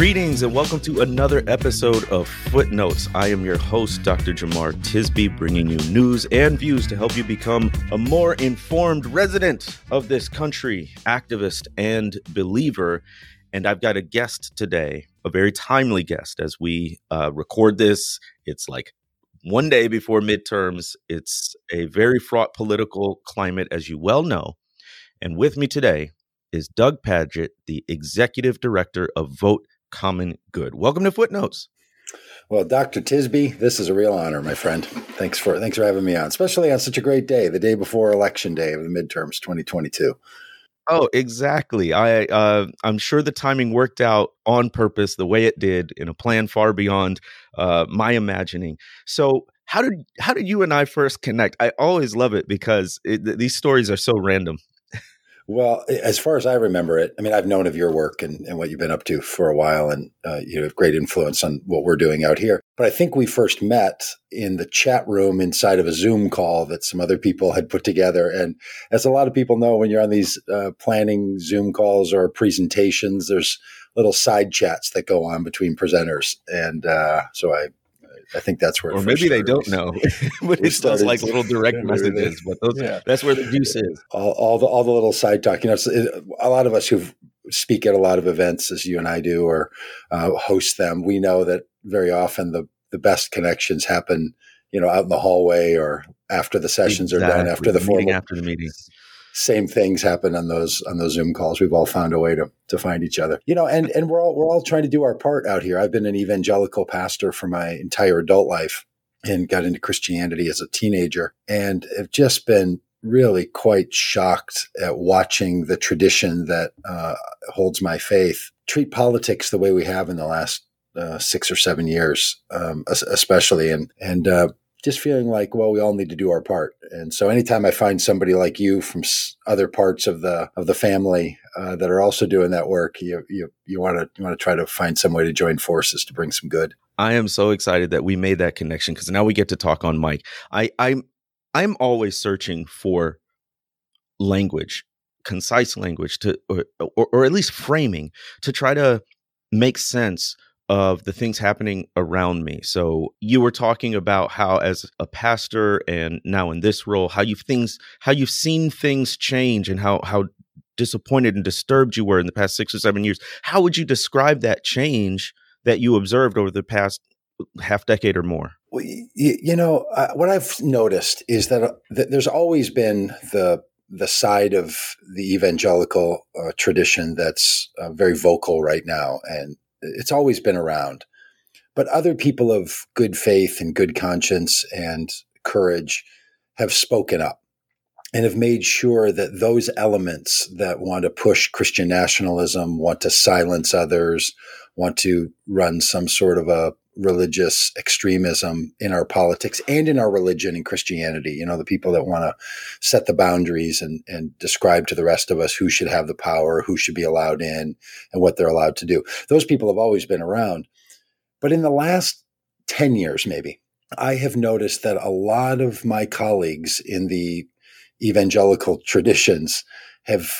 Greetings and welcome to another episode of Footnotes. I am your host, Dr. Jemar Tisby, bringing you news and views to help you become a more informed resident of this country, activist and believer. And I've got a guest today, a very timely guest as we uh, record this. It's like one day before midterms. It's a very fraught political climate, as you well know. And with me today is Doug Pagitt, the executive director of Vote common good. Welcome to Footnotes. Well, Dr. Tisby, this is a real honor, my friend. Thanks for thanks for having me on, especially on such a great day, the day before election day of the midterms 2022. Oh, exactly. I uh, I'm sure the timing worked out on purpose, the way it did, in a plan far beyond uh, my imagining. So, how did how did you and I first connect? I always love it because it, these stories are so random. Well, as far as I remember it, I mean, I've known of your work and, and what you've been up to for a while, and uh, you have great influence on what we're doing out here. But I think we first met in the chat room inside of a Zoom call that some other people had put together. And as a lot of people know, when you're on these uh, planning Zoom calls or presentations, there's little side chats that go on between presenters. And uh, so I I think that's where. Or maybe they don't know, but it's just like little direct messages. But those, yeah. that's where the juice is. All, all, the all the little side talk. You know, it, a lot of us who speak at a lot of events, as you and I do, or uh, host them, we know that very often the the best connections happen, you know, out in the hallway or after the sessions exactly. are done, after the, the formal after the meeting same things happen on those on those Zoom calls. We've all found a way to to find each other. You know, and and we're all we're all trying to do our part out here. I've been an evangelical pastor for my entire adult life and got into Christianity as a teenager and have just been really quite shocked at watching the tradition that uh, holds my faith treat politics the way we have in the last uh, six or seven years, um, especially, and and uh, just feeling like, well, we all need to do our part. And so, anytime I find somebody like you from other parts of the of the family uh, that are also doing that work, you you you want to you want to try to find some way to join forces to bring some good. I am so excited that we made that connection because now we get to talk on mic. I I'm I'm always searching for language, concise language to or, or, or at least framing to try to make sense of the things happening around me. So you were talking about how as a pastor and now in this role how you've things how you've seen things change and how how disappointed and disturbed you were in the past 6 or 7 years. How would you describe that change that you observed over the past half decade or more? Well, you, you know, uh, what I've noticed is that, uh, that there's always been the the side of the evangelical uh, tradition that's uh, very vocal right now and it's always been around. But other people of good faith and good conscience and courage have spoken up and have made sure that those elements that want to push Christian nationalism, want to silence others, want to run some sort of a religious extremism in our politics and in our religion and Christianity. You know, the people that want to set the boundaries and, and describe to the rest of us who should have the power, who should be allowed in, and what they're allowed to do. Those people have always been around. But in the last 10 years, maybe, I have noticed that a lot of my colleagues in the evangelical traditions have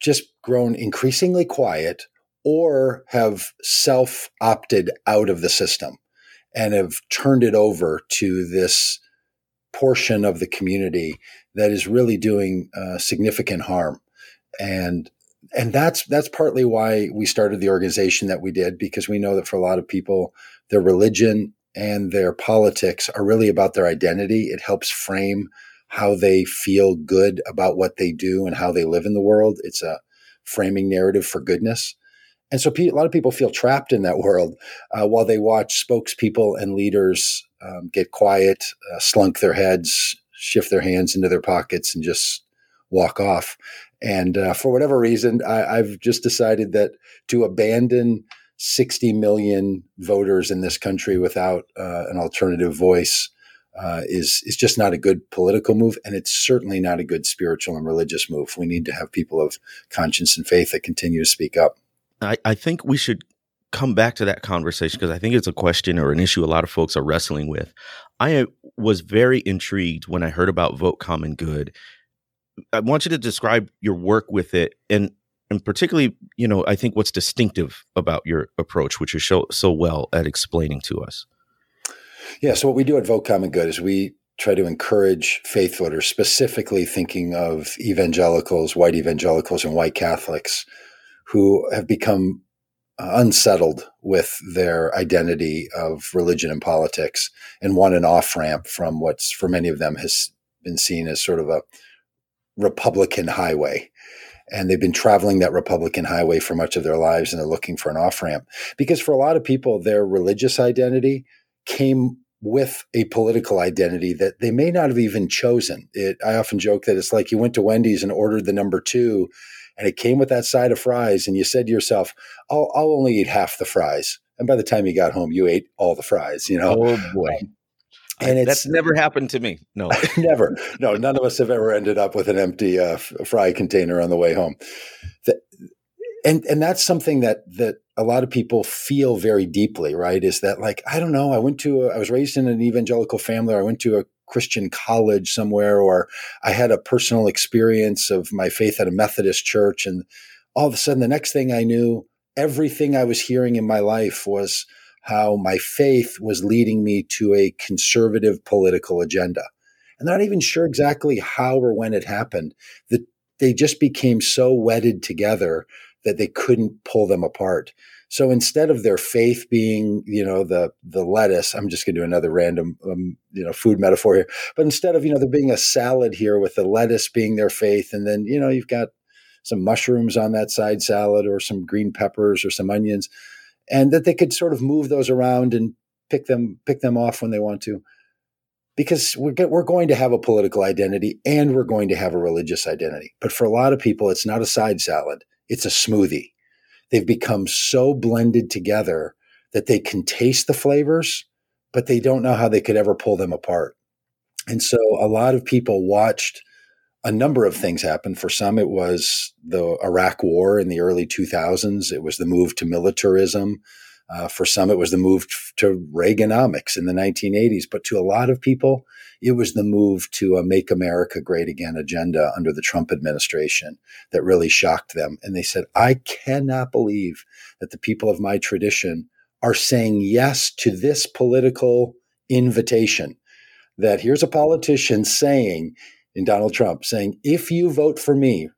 just grown increasingly quiet or have self opted out of the system and have turned it over to this portion of the community that is really doing uh, significant harm. And and that's that's partly why we started the organization that we did because we know that for a lot of people their religion and their politics are really about their identity. It helps frame how they feel good about what they do and how they live in the world. It's a framing narrative for goodness and so a lot of people feel trapped in that world uh, while they watch spokespeople and leaders um, get quiet, uh, slunk their heads, shift their hands into their pockets, and just walk off. And uh, for whatever reason, I, I've just decided that to abandon 60 million voters in this country without uh, an alternative voice uh, is is just not a good political move, and it's certainly not a good spiritual and religious move. We need to have people of conscience and faith that continue to speak up. I, I think we should come back to that conversation because I think it's a question or an issue a lot of folks are wrestling with. I uh, was very intrigued when I heard about Vote Common Good. I want you to describe your work with it and and particularly, you know, I think what's distinctive about your approach, which you show so well at explaining to us. Yeah. So what we do at Vote Common Good is we try to encourage faith voters, specifically thinking of evangelicals, white evangelicals, and white Catholics who have become uh, unsettled with their identity of religion and politics and want an off ramp from what's for many of them has been seen as sort of a Republican highway. And they've been traveling that Republican highway for much of their lives and they're looking for an off ramp. Because for a lot of people, their religious identity came with a political identity that they may not have even chosen. It, I often joke that it's like you went to Wendy's and ordered the number two, and it came with that side of fries, and you said to yourself, "I'll, I'll only eat half the fries." And by the time you got home, you ate all the fries. You know, oh boy. Um, and it's that's never happened to me. No, never. No, none of us have ever ended up with an empty uh, fry container on the way home. The, and and that's something that that a lot of people feel very deeply, right? Is that like, I don't know, I went to, a, I was raised in an evangelical family, or I went to a Christian college somewhere, or I had a personal experience of my faith at a Methodist church. And all of a sudden, the next thing I knew, everything I was hearing in my life was how my faith was leading me to a conservative political agenda. And not even sure exactly how or when it happened. That they just became so wedded together that they couldn't pull them apart. So instead of their faith being, you know, the the lettuce, I'm just going to do another random, um, you know, food metaphor here. But instead of, you know, there being a salad here with the lettuce being their faith, and then you know you've got some mushrooms on that side salad, or some green peppers, or some onions, and that they could sort of move those around and pick them pick them off when they want to because we're, we're going to have a political identity and we're going to have a religious identity. But for a lot of people, it's not a side salad it's a smoothie. They've become so blended together that they can taste the flavors, but they don't know how they could ever pull them apart. And so a lot of people watched a number of things happen. For some, it was the Iraq War in the early 2000s. It was the move to militarism. Uh, for some, it was the move to Reaganomics in the 1980s. But to a lot of people, it was the move to a Make America Great Again agenda under the Trump administration that really shocked them. And they said, I cannot believe that the people of my tradition are saying yes to this political invitation. That here's a politician saying, in Donald Trump, saying, if you vote for me,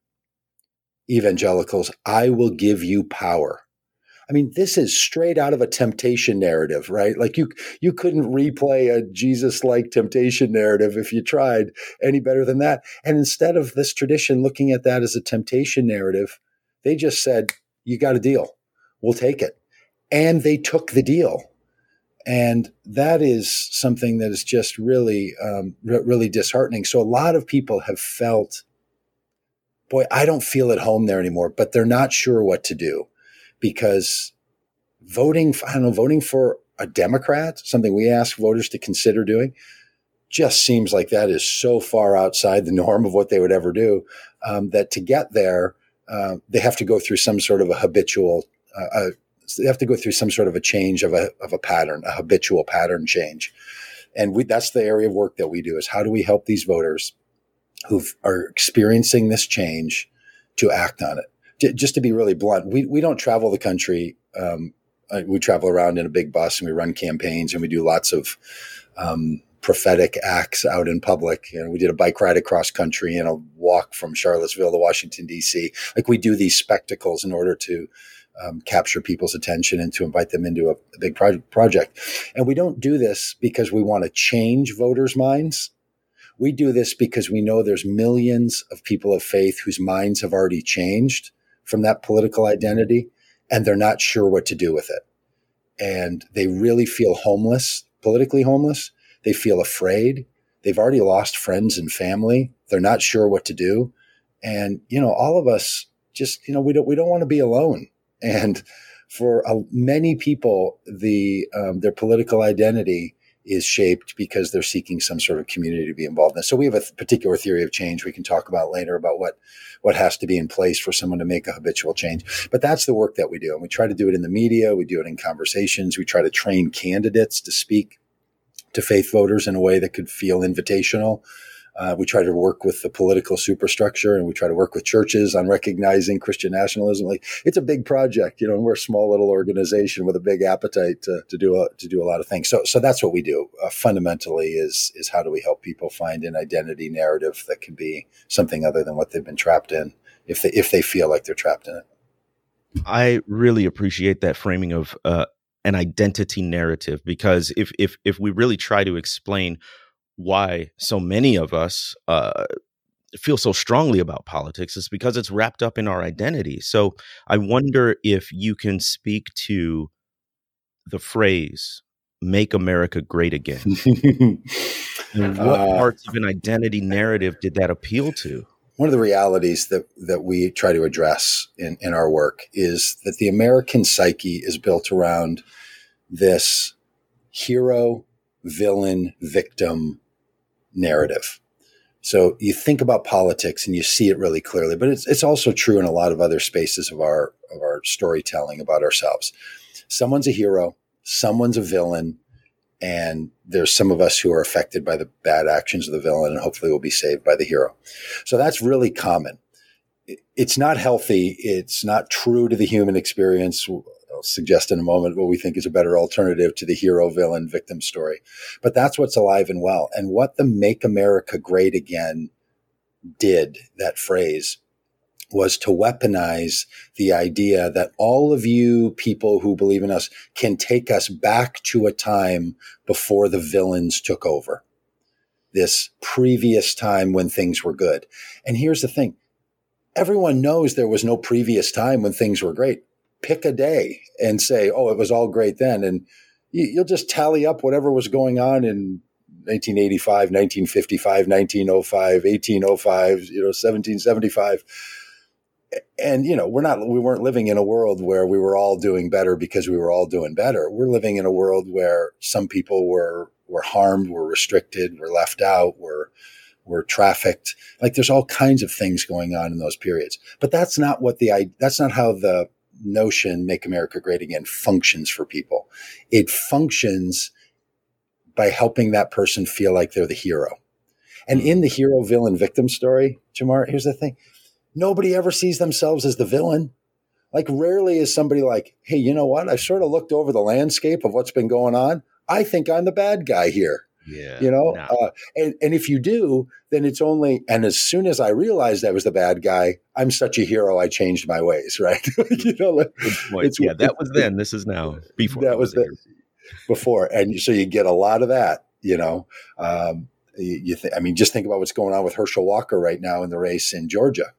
evangelicals, I will give you power. I mean, this is straight out of a temptation narrative, right? Like you you couldn't replay a Jesus-like temptation narrative if you tried any better than that. And instead of this tradition looking at that as a temptation narrative, they just said, "You got a deal. We'll take it." And they took the deal. And that is something that is just really, um, really disheartening. So a lot of people have felt, boy, I don't feel at home there anymore, but they're not sure what to do because voting, I don't know, voting for a Democrat, something we ask voters to consider doing, just seems like that is so far outside the norm of what they would ever do um, that to get there, uh, they have to go through some sort of a habitual, uh, uh, they have to go through some sort of a change of a, of a pattern, a habitual pattern change. And we, that's the area of work that we do is how do we help these voters who are experiencing this change to act on it? Just to be really blunt, we, we don't travel the country. Um, we travel around in a big bus and we run campaigns and we do lots of um, prophetic acts out in public. You know, we did a bike ride across country and a walk from Charlottesville to Washington D.C. Like we do these spectacles in order to um, capture people's attention and to invite them into a, a big pro- project. And we don't do this because we want to change voters' minds. We do this because we know there's millions of people of faith whose minds have already changed from that political identity and they're not sure what to do with it. And they really feel homeless, politically homeless. They feel afraid. They've already lost friends and family. They're not sure what to do. And, you know, all of us just, you know, we don't, we don't want to be alone. And for uh, many people, the, um, their political identity is shaped because they're seeking some sort of community to be involved in. So we have a particular theory of change we can talk about later about what what has to be in place for someone to make a habitual change. But that's the work that we do, and we try to do it in the media. We do it in conversations. We try to train candidates to speak to faith voters in a way that could feel invitational. Uh, we try to work with the political superstructure and we try to work with churches on recognizing Christian nationalism. Like it's a big project, you know, and we're a small little organization with a big appetite to, to do a, to do a lot of things. So, so that's what we do uh, fundamentally is, is how do we help people find an identity narrative that can be something other than what they've been trapped in if they, if they feel like they're trapped in it. I really appreciate that framing of, uh, an identity narrative because if if if we really try to explain why so many of us uh, feel so strongly about politics is because it's wrapped up in our identity. So I wonder if you can speak to the phrase "Make America Great Again." what uh, parts of an identity narrative did that appeal to? One of the realities that that we try to address in, in our work is that the American psyche is built around this hero, villain, victim narrative. So you think about politics and you see it really clearly, but it's, it's also true in a lot of other spaces of our, of our storytelling about ourselves. Someone's a hero, someone's a villain, and there's some of us who are affected by the bad actions of the villain and hopefully will be saved by the hero. So that's really common. It's not healthy. It's not true to the human experience. Suggest in a moment what we think is a better alternative to the hero villain victim story. But that's what's alive and well. And what the Make America Great Again did, that phrase, was to weaponize the idea that all of you people who believe in us can take us back to a time before the villains took over. This previous time when things were good. And here's the thing. Everyone knows there was no previous time when things were great pick a day and say, oh, it was all great then. And you, will just tally up whatever was going on in 1985, 1955, 1905, 1805, you know, 1775. And, you know, we're not, we weren't living in a world where we were all doing better because we were all doing better. We're living in a world where some people were, were harmed, were restricted, were left out, were, were trafficked. Like there's all kinds of things going on in those periods. But that's not what the, that's not how the notion, Make America Great Again, functions for people. It functions by helping that person feel like they're the hero. And in the hmm. hero villain victim story, Jemar, here's the thing nobody ever sees themselves as the villain. Like, rarely is somebody like, hey, you know what? I've sort of looked over the landscape of what's been going on. I think I'm the bad guy here. Yeah. You know, uh, and, and if you do, then it's only, and as soon as I realized I was the bad guy, I'm such a hero. I changed my ways, right? you know, it's, yeah, that was then. This is now. Before that was the, before. And so you get a lot of that, you know, um, you, you th- I mean, just think about what's going on with Herschel Walker right now in the race in Georgia.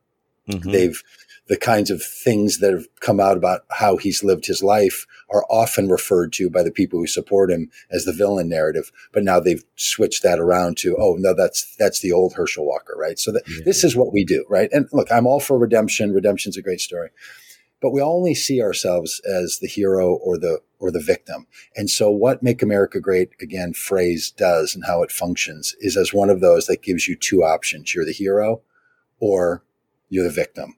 Mm-hmm. They've, the kinds of things that have come out about how he's lived his life are often referred to by the people who support him as the villain narrative. But now they've switched that around to, oh, no, that's, that's the old Herschel Walker, right? So yeah. this is what we do, right? And look, I'm all for redemption. Redemption's a great story. But we only see ourselves as the hero or the or the victim. And so what Make America Great Again phrase does and how it functions is as one of those that gives you two options. You're the hero or you're the victim.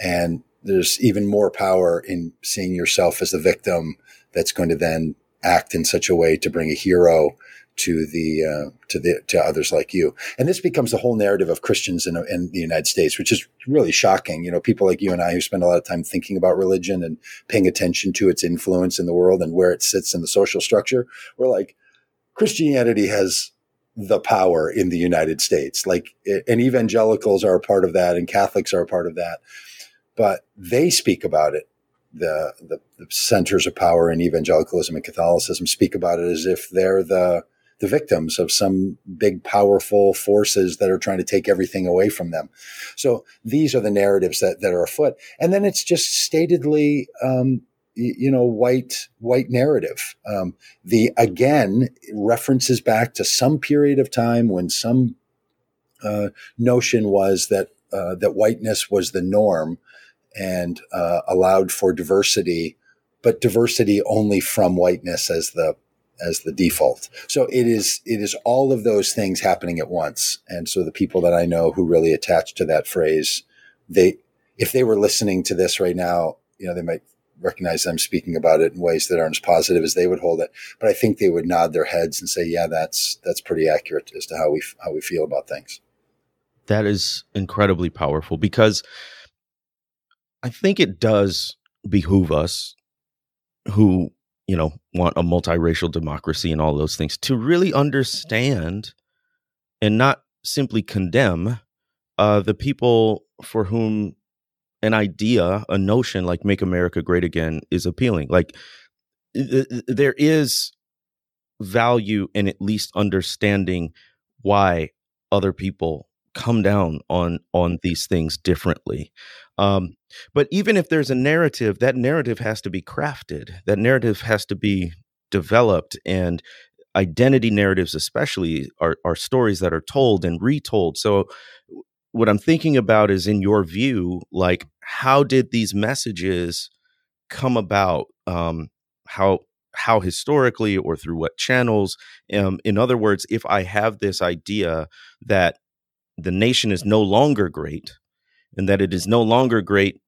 And there's even more power in seeing yourself as the victim that's going to then act in such a way to bring a hero to the uh, to the to others like you. And this becomes the whole narrative of Christians in, in the United States, which is really shocking. You know, people like you and I who spend a lot of time thinking about religion and paying attention to its influence in the world and where it sits in the social structure. We're like, Christianity has the power in the United States. Like, and evangelicals are a part of that, and Catholics are a part of that but they speak about it. The, the, the centers of power in evangelicalism and Catholicism speak about it as if they're the the victims of some big powerful forces that are trying to take everything away from them. So these are the narratives that, that are afoot. And then it's just statedly, um, you know, white, white narrative. Um, the, again, references back to some period of time when some, uh, notion was that uh, that whiteness was the norm and uh, allowed for diversity, but diversity only from whiteness as the as the default. So it is it is all of those things happening at once. And so the people that I know who really attach to that phrase, they if they were listening to this right now, you know, they might recognize I'm speaking about it in ways that aren't as positive as they would hold it. But I think they would nod their heads and say, "Yeah, that's that's pretty accurate as to how we how we feel about things." That is incredibly powerful because I think it does behoove us who you know want a multiracial democracy and all those things to really understand and not simply condemn uh, the people for whom an idea, a notion like "Make America Great Again" is appealing. Like th- there is value in at least understanding why other people come down on on these things differently. Um, but even if there's a narrative, that narrative has to be crafted. That narrative has to be developed and identity narratives especially are, are stories that are told and retold so what i'm thinking about is in your view like how did these messages come about um, how how historically or through what channels um, in other words if i have this idea that the nation is no longer great and that it is no longer great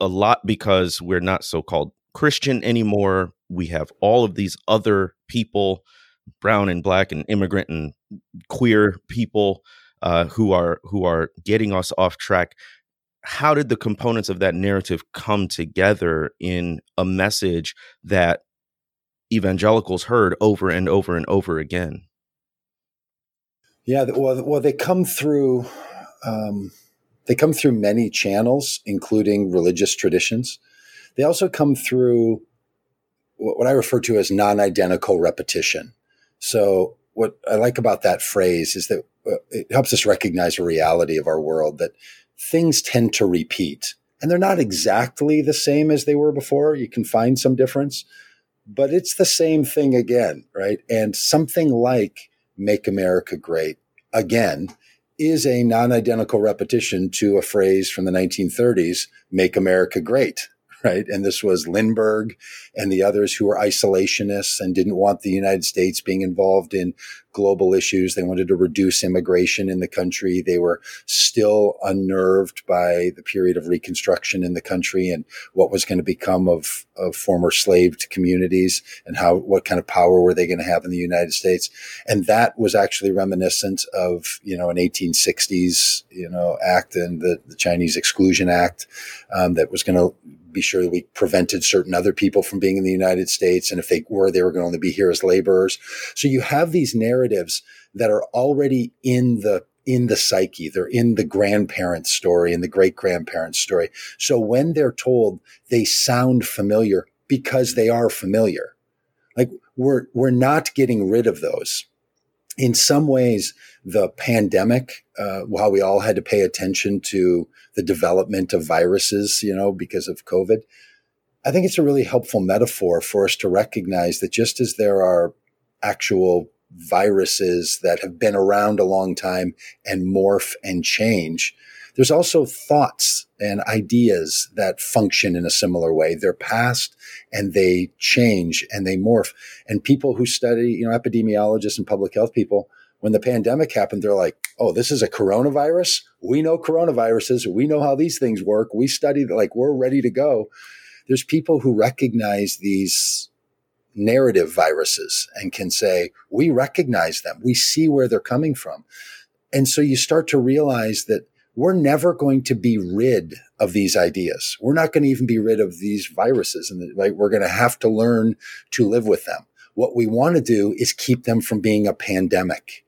a lot because we're not so called Christian anymore. We have all of these other people, brown and black and immigrant and queer people uh, who are who are getting us off track. How did the components of that narrative come together in a message that evangelicals heard over and over and over again? Yeah, well, well, they come through. Um, they come through many channels, including religious traditions. They also come through what I refer to as non-identical repetition. So, what I like about that phrase is that uh, it helps us recognize a reality of our world that things tend to repeat, and they're not exactly the same as they were before. You can find some difference, but it's the same thing again, right? And something like "Make America Great" again is a non identical repetition to a phrase from the 1930s, make America great right? And this was Lindbergh and the others who were isolationists and didn't want the United States being involved in global issues. They wanted to reduce immigration in the country. They were still unnerved by the period of Reconstruction in the country and what was going to become of, of former slaved communities and how, what kind of power were they going to have in the United States. And that was actually reminiscent of, you know, an 1860s, you know, act and the, the Chinese Exclusion Act um, that was going to be sure that we prevented certain other people from being in the United States. And if they were, they were going to only be here as laborers. So you have these narratives that are already in the in the psyche. They're in the grandparent's story and the great grandparent's story. So when they're told, they sound familiar because they are familiar. Like we're, we're not getting rid of those in some ways, the pandemic, uh, while we all had to pay attention to the development of viruses, you know, because of COVID, I think it's a really helpful metaphor for us to recognize that just as there are actual viruses that have been around a long time and morph and change, there's also thoughts and ideas that function in a similar way. They're passed and they change and they morph. And people who study, you know, epidemiologists and public health people, when the pandemic happened, they're like, oh, this is a coronavirus. We know coronaviruses. We know how these things work. We studied, like, we're ready to go. There's people who recognize these narrative viruses and can say, we recognize them. We see where they're coming from. And so you start to realize that we're never going to be rid of these ideas. We're not going to even be rid of these viruses and like we're going to have to learn to live with them. What we want to do is keep them from being a pandemic.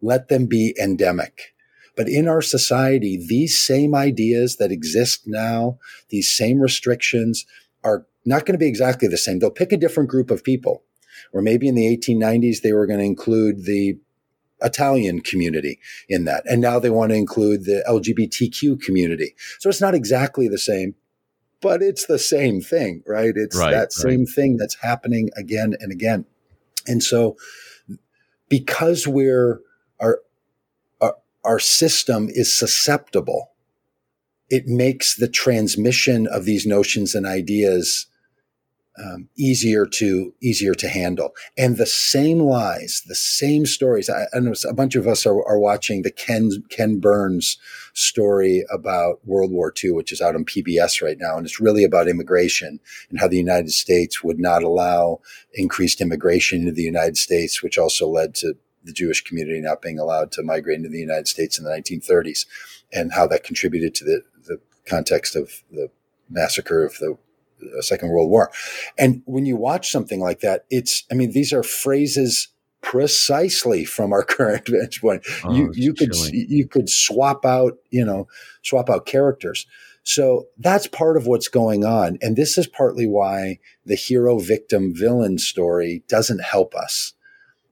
Let them be endemic. But in our society, these same ideas that exist now, these same restrictions are not going to be exactly the same. They'll pick a different group of people. Or maybe in the 1890s, they were going to include the Italian community in that. And now they want to include the LGBTQ community. So it's not exactly the same, but it's the same thing, right? It's right, that same right. thing that's happening again and again. And so because we're, our, our, our system is susceptible it makes the transmission of these notions and ideas um, easier to easier to handle. And the same lies, the same stories. I, I know a bunch of us are, are, watching the Ken Ken Burns story about World War II, which is out on PBS right now, and it's really about immigration and how the United States would not allow increased immigration into the United States, which also led to the Jewish community not being allowed to migrate into the United States in the 1930s, and how that contributed to the the context of the massacre of the Second World War. And when you watch something like that, it's, I mean, these are phrases precisely from our current vantage point. Oh, you, you could, you could swap out, you know, swap out characters. So that's part of what's going on. And this is partly why the hero victim villain story doesn't help us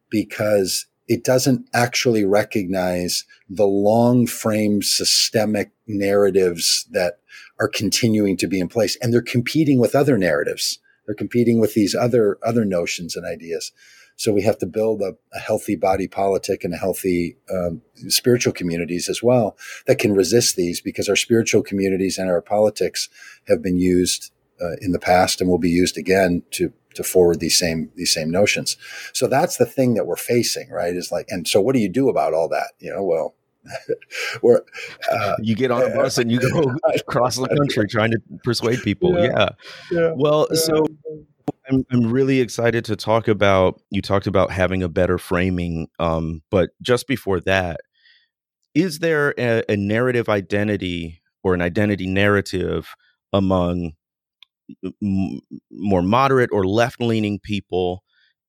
because it doesn't actually recognize the long frame systemic narratives that are continuing to be in place and they're competing with other narratives. They're competing with these other, other notions and ideas. So we have to build a, a healthy body politic and a healthy um, spiritual communities as well that can resist these because our spiritual communities and our politics have been used uh, in the past and will be used again to to forward these same these same notions. So that's the thing that we're facing, right? Is like, and so what do you do about all that? You know, well, or uh, you get on a bus and you go across the country trying to persuade people. Yeah. yeah. yeah. Well, yeah. so I'm, I'm really excited to talk about. You talked about having a better framing, um, but just before that, is there a, a narrative identity or an identity narrative among m- more moderate or left leaning people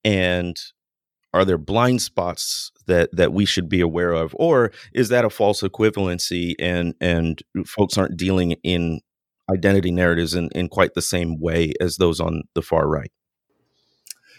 and are there blind spots that that we should be aware of? Or is that a false equivalency and and folks aren't dealing in identity narratives in, in quite the same way as those on the far right?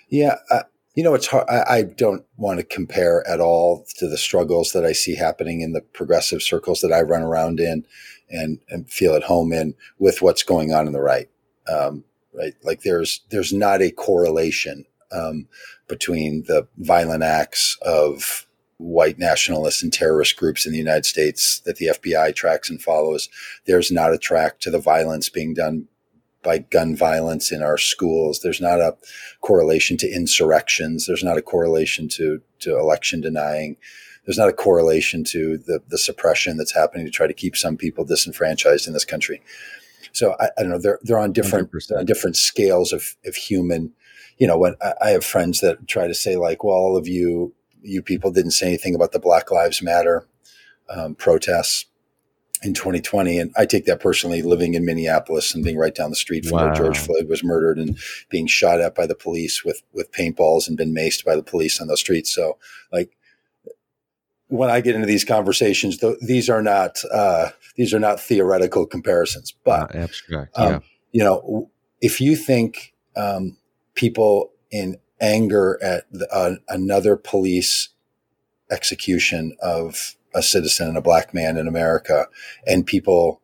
Yeah uh, you know it's hard I, I, don't want to compare at all to the struggles that i see happening in the progressive circles that i run around in and, and feel at home in with what's going on in the right um, right like there's there's not a correlation um, between the violent acts of white nationalists and terrorist groups in the United States that the FBI tracks and follows. There's not a track to the violence being done by gun violence in our schools. There's not a correlation to insurrections. There's not a correlation to, to election denying. There's not a correlation to the, the suppression that's happening to try to keep some people disenfranchised in this country. So I, I don't know. They're they're on different uh, different scales of of human you know, when I, have friends that try to say like, well, all of you, you people didn't say anything about the Black Lives Matter um, protests in 2020. And I take that personally living in Minneapolis and being right down the street from wow. where George Floyd was murdered and being shot at by the police with, with paintballs and been maced by the police on those streets. So like, when I get into these conversations, th- these are not, uh, these are not theoretical comparisons, but, abstract, um, yeah. you know, if you think, um, people in anger at the, uh, another police execution of a citizen and a black man in America, and people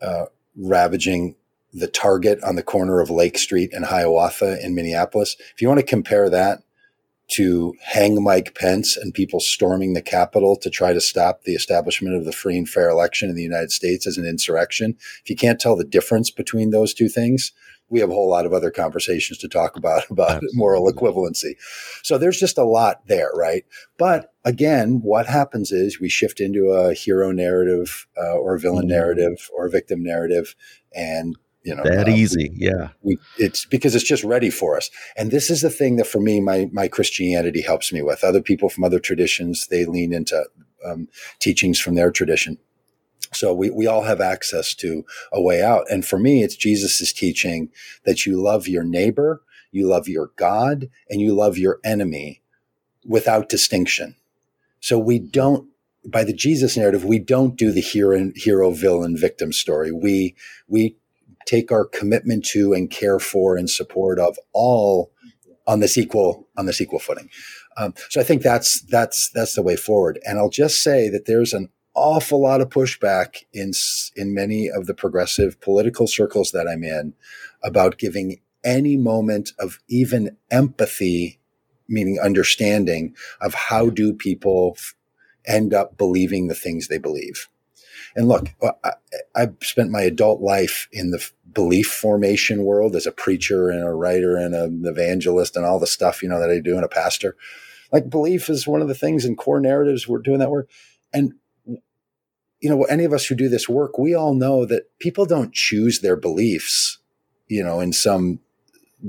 uh, ravaging the Target on the corner of Lake Street and Hiawatha in Minneapolis. If you want to compare that to hang Mike Pence and people storming the Capitol to try to stop the establishment of the free and fair election in the United States as an insurrection, if you can't tell the difference between those two things, we have a whole lot of other conversations to talk about about Absolutely. moral equivalency. So there's just a lot there, right? But again, what happens is we shift into a hero narrative uh, or a villain mm-hmm. narrative or a victim narrative, and you know that um, easy, yeah. We, it's because it's just ready for us, and this is the thing that for me, my my Christianity helps me with. Other people from other traditions they lean into um, teachings from their tradition so we, we all have access to a way out. And for me, it's Jesus' teaching that you love your neighbor, you love your God, and you love your enemy without distinction. So we don't, by the Jesus narrative, we don't do the hero, hero villain victim story. We, we take our commitment to and care for and support of all on this equal, on this equal footing. Um, so I think that's, that's, that's the way forward. And I'll just say that there's an awful lot of pushback in in many of the progressive political circles that I'm in about giving any moment of even empathy, meaning understanding of how do people end up believing the things they believe. And look, I, I've spent my adult life in the belief formation world as a preacher and a writer and an evangelist and all the stuff, you know, that I do and a pastor. Like belief is one of the things in core narratives we're doing that work. And you know, any of us who do this work, we all know that people don't choose their beliefs, you know, in some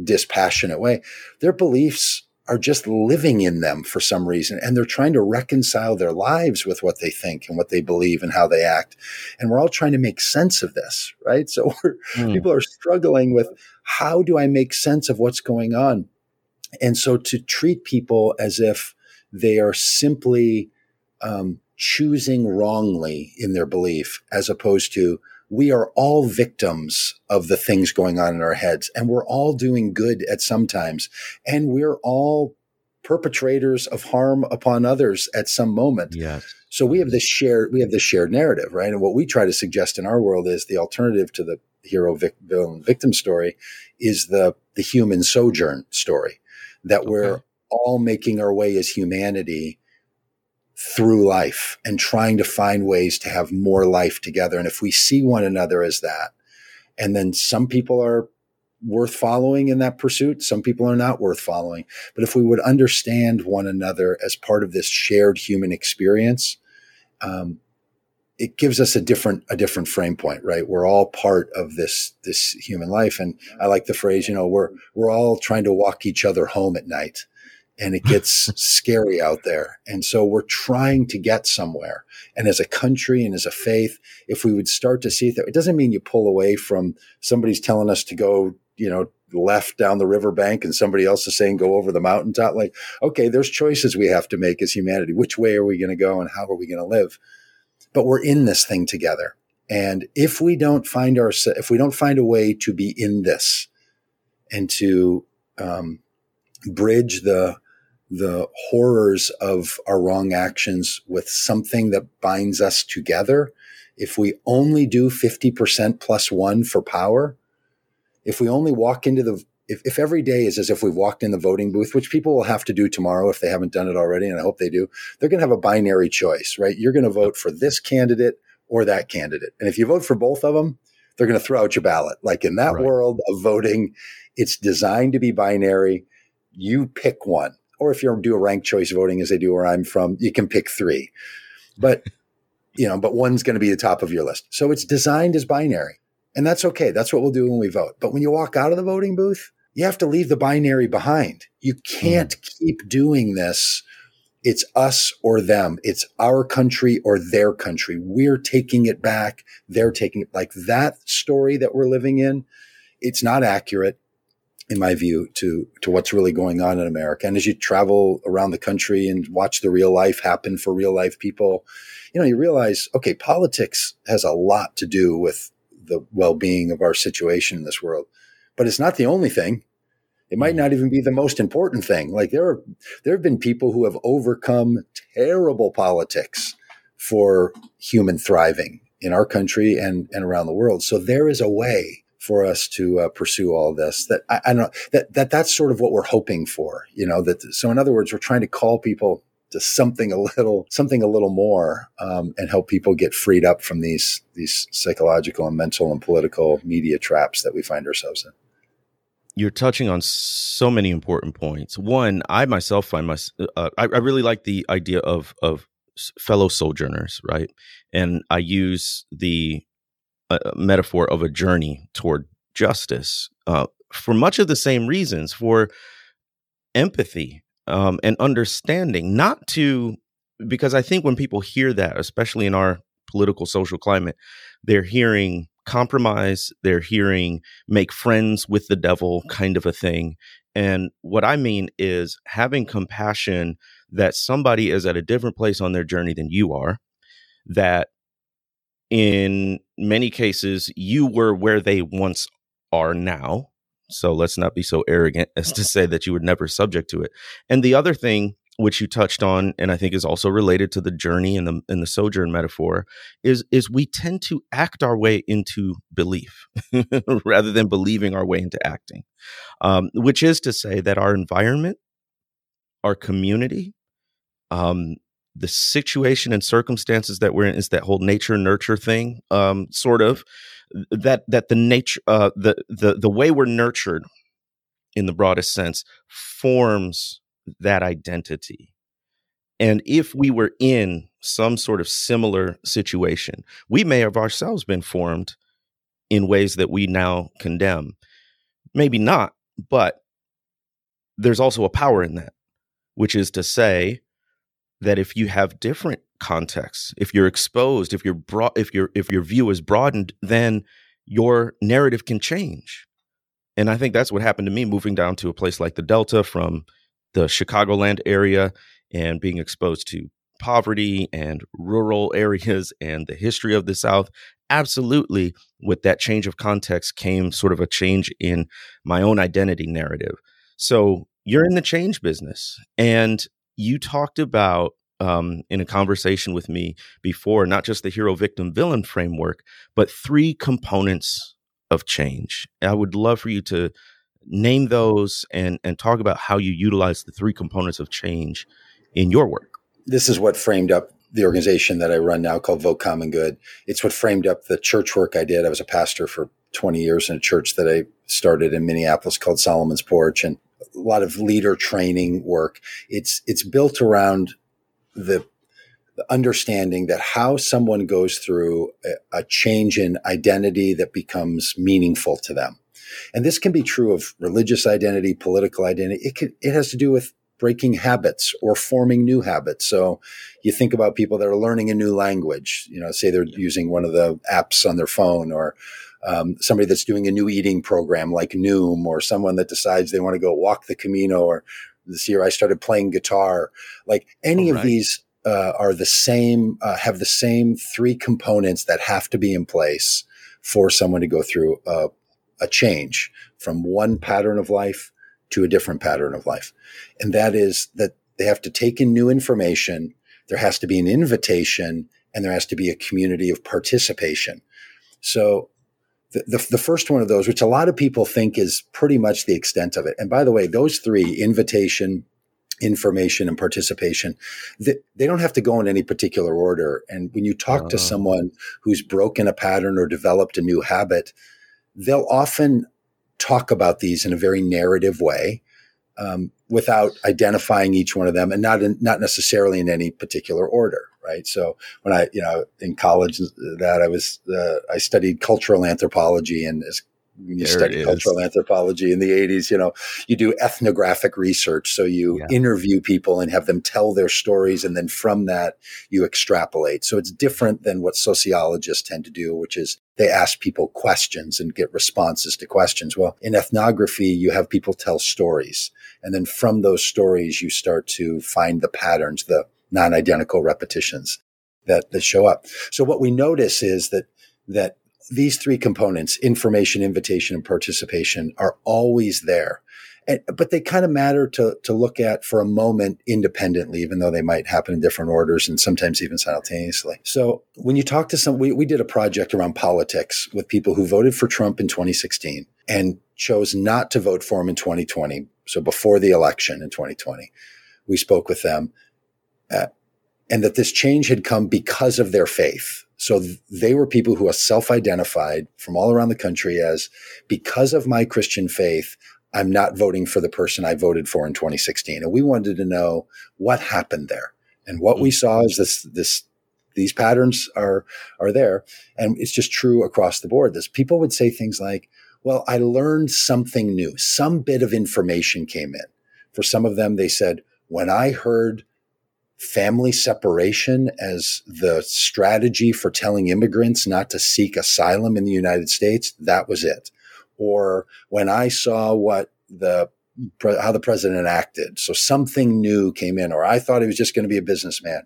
dispassionate way. Their beliefs are just living in them for some reason and they're trying to reconcile their lives with what they think and what they believe and how they act. And we're all trying to make sense of this right? So mm. people are struggling with how do i make sense of what's going on? And so to treat people as if they are simply um, choosing wrongly in their belief as opposed to we are all victims of the things going on in our heads and we're all doing good at some times and we're all perpetrators of harm upon others at some moment. Yes. So we have this shared we have this shared narrative, right? And what we try to suggest in our world is the alternative to the hero vic- villain victim story is the the human sojourn story that okay. we're all making our way as humanity through life and trying to find ways to have more life together. And if we see one another as that, and then some people are worth following in that pursuit, some people are not worth following. But if we would understand one another as part of this shared human experience, um, it gives us a different a different frame point, right? We're all part of this this human life, and I like the phrase, you know, we're we're all trying to walk each other home at night and it gets scary out there. And so we're trying to get somewhere. And as a country and as a faith, if we would start to see that, it doesn't mean you pull away from somebody's telling us to go, you know, left down the riverbank and somebody else is saying go over the mountaintop. Like, okay, there's choices we have to make as humanity. Which way are we going to go and how are we going to live? But we're in this thing together. And if we don't find our, if we don't find a way to be in this and to, um, bridge the the horrors of our wrong actions with something that binds us together, if we only do 50% plus one for power, if we only walk into the, if, if every day is as if we've walked in the voting booth, which people will have to do tomorrow if they haven't done it already, and I hope they do, they're going to have a binary choice, right? You're going to vote for this candidate or that candidate. And if you vote for both of them, they're going to throw out your ballot. Like in that right. world of voting, it's designed to be binary. You pick one or if you do a ranked choice voting as they do where I'm from, you can pick three. But you know, but one's going to be the top of your list. So it's designed as binary. And that's okay. That's what we'll do when we vote. But when you walk out of the voting booth, you have to leave the binary behind. You can't mm. keep doing this. It's us or them. It's our country or their country. We're taking it back. They're taking it like that story that we're living in. It's not accurate in my view, to to what's really going on in America. And as you travel around the country and watch the real life happen for real life people, you know, you realize, okay, politics has a lot to do with the well being of our situation in this world, but it's not the only thing. It might mm-hmm. not even be the most important thing. Like there are there have been people who have overcome terrible politics for human thriving in our country and, and around the world. So there is a way for us to uh, pursue all this. That I, I, don't know that that that's sort of what we're hoping for. You know that. So in other words, we're trying to call people to something a little something a little more um, and help people get freed up from these these psychological and mental and political media traps that we find ourselves in you're touching on so many important points. One, I myself find my, uh, I, I, really like the idea of of fellow sojourners, right? And I use the a metaphor of a journey toward justice uh, for much of the same reasons for empathy um, and understanding, not to, because I think when people hear that, especially in our political social climate, they're hearing compromise, they're hearing make friends with the devil kind of a thing. And what I mean is having compassion that somebody is at a different place on their journey than you are, that in many cases, you were where they once are now. So let's not be so arrogant as to say that you were never subject to it. And the other thing which you touched on and I think is also related to the journey and the and the sojourn metaphor is is we tend to act our way into belief rather than believing our way into acting. Um, which is to say that our environment, our community, um, the situation and circumstances that we're in is that whole nature nurture thing, um, sort of that that the nature uh, the the the way we're nurtured in the broadest sense forms that identity. And if we were in some sort of similar situation, we may have ourselves been formed in ways that we now condemn. Maybe not, but there's also a power in that, which is to say that if you have different contexts, if you're exposed, if you're broad, if your if your view is broadened, then your narrative can change. And I think that's what happened to me moving down to a place like the Delta from the Chicagoland area and being exposed to poverty and rural areas and the history of the South. Absolutely, with that change of context came sort of a change in my own identity narrative. So you're in the change business, and you talked about um, in a conversation with me before, not just the hero victim villain framework, but three components of change. I would love for you to name those and and talk about how you utilize the three components of change in your work. This is what framed up the organization that I run now called Vote Common Good. It's what framed up the church work I did. I was a pastor for 20 years in a church that I started in Minneapolis called Solomon's Porch and a lot of leader training work. It's it's built around the the understanding that how someone goes through a, a, change in identity that becomes meaningful to them. And this can be true of religious identity, political identity. It can, it has to do with breaking habits or forming new habits. So you think about people that are learning a new language, you know, say they're using one of the apps on their phone or um, somebody that's doing a new eating program like Noom or someone that decides they want to go walk the Camino or this year I started playing guitar. Like any right. of these uh, are the same, uh, have the same three components that have to be in place for someone to go through a, a change from one pattern of life to a different pattern of life. And that is that they have to take in new information. There has to be an invitation and there has to be a community of participation. So the, the, the, first one of those, which a lot of people think is pretty much the extent of it. And by the way, those three, invitation, information and participation they, they don't have to go in any particular order and when you talk uh, to oh. someone who's broken a pattern or developed a new habit they'll often talk about these in a very narrative way um, without identifying each one of them and not in, not necessarily in any particular order right? So when i you know in college that i was uh, i studied cultural anthropology and as when you there study cultural anthropology in the 80s you know you do ethnographic research. So you yeah. interview people and have them tell their stories and then from that you extrapolate. So it's different than what sociologists tend to do which is they ask people questions and get responses to questions. Well in ethnography you have people tell stories and then from those stories you start to find the patterns the non-identical repetitions that, that show up so what we notice is that that these three components, information, invitation, and participation are always there. And, but they kind of matter to, to look at for a moment independently, even though they might happen in different orders and sometimes even simultaneously. So when you talk to some, we, we did a project around politics with people who voted for Trump in 2016 and chose not to vote for him in 2020. So before the election in 2020, we spoke with them. Uh, and that this change had come because of their faith so they were people who are self-identified from all around the country as because of my Christian faith, I'm not voting for the person I voted for in 2016. And we wanted to know what happened there. And what we mm. saw is this, this, these patterns are, are there. And it's just true across the board. This people would say things like, well, I learned something new. Some bit of information came in. For some of them, they said, when I heard family separation as the strategy for telling immigrants not to seek asylum in the United States, that was it. Or when I saw what the how the president acted, so something new came in, or I thought he was just going to be a businessman,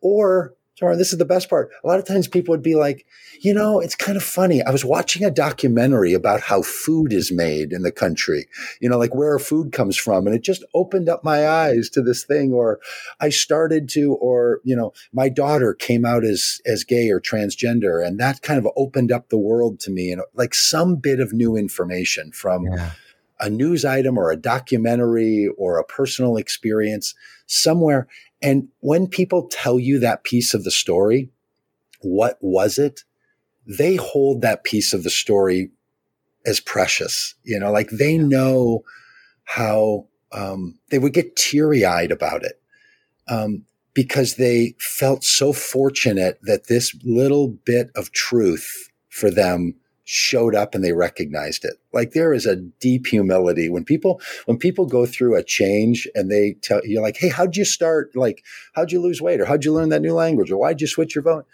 or Sorry, this is the best part. A lot of times people would be like, you know, it's kind of funny. I was watching a documentary about how food is made in the country, you know, like where food comes from. And it just opened up my eyes to this thing. Or I started to, or, you know, my daughter came out as, as gay or transgender. And that kind of opened up the world to me and like some bit of new information from, yeah. a news item or a documentary or a personal experience somewhere. And when people tell you that piece of the story, what was it? They hold that piece of the story as precious, you know, like they know how um, they would get teary eyed about it um, because they felt so fortunate that this little bit of truth for them showed up and they recognized it. Like there is a deep humility when people when people go through a change and they tell you like, "Hey, how'd you start? Like, how'd you lose weight, or how'd you learn that new language, or why'd you switch your vote?"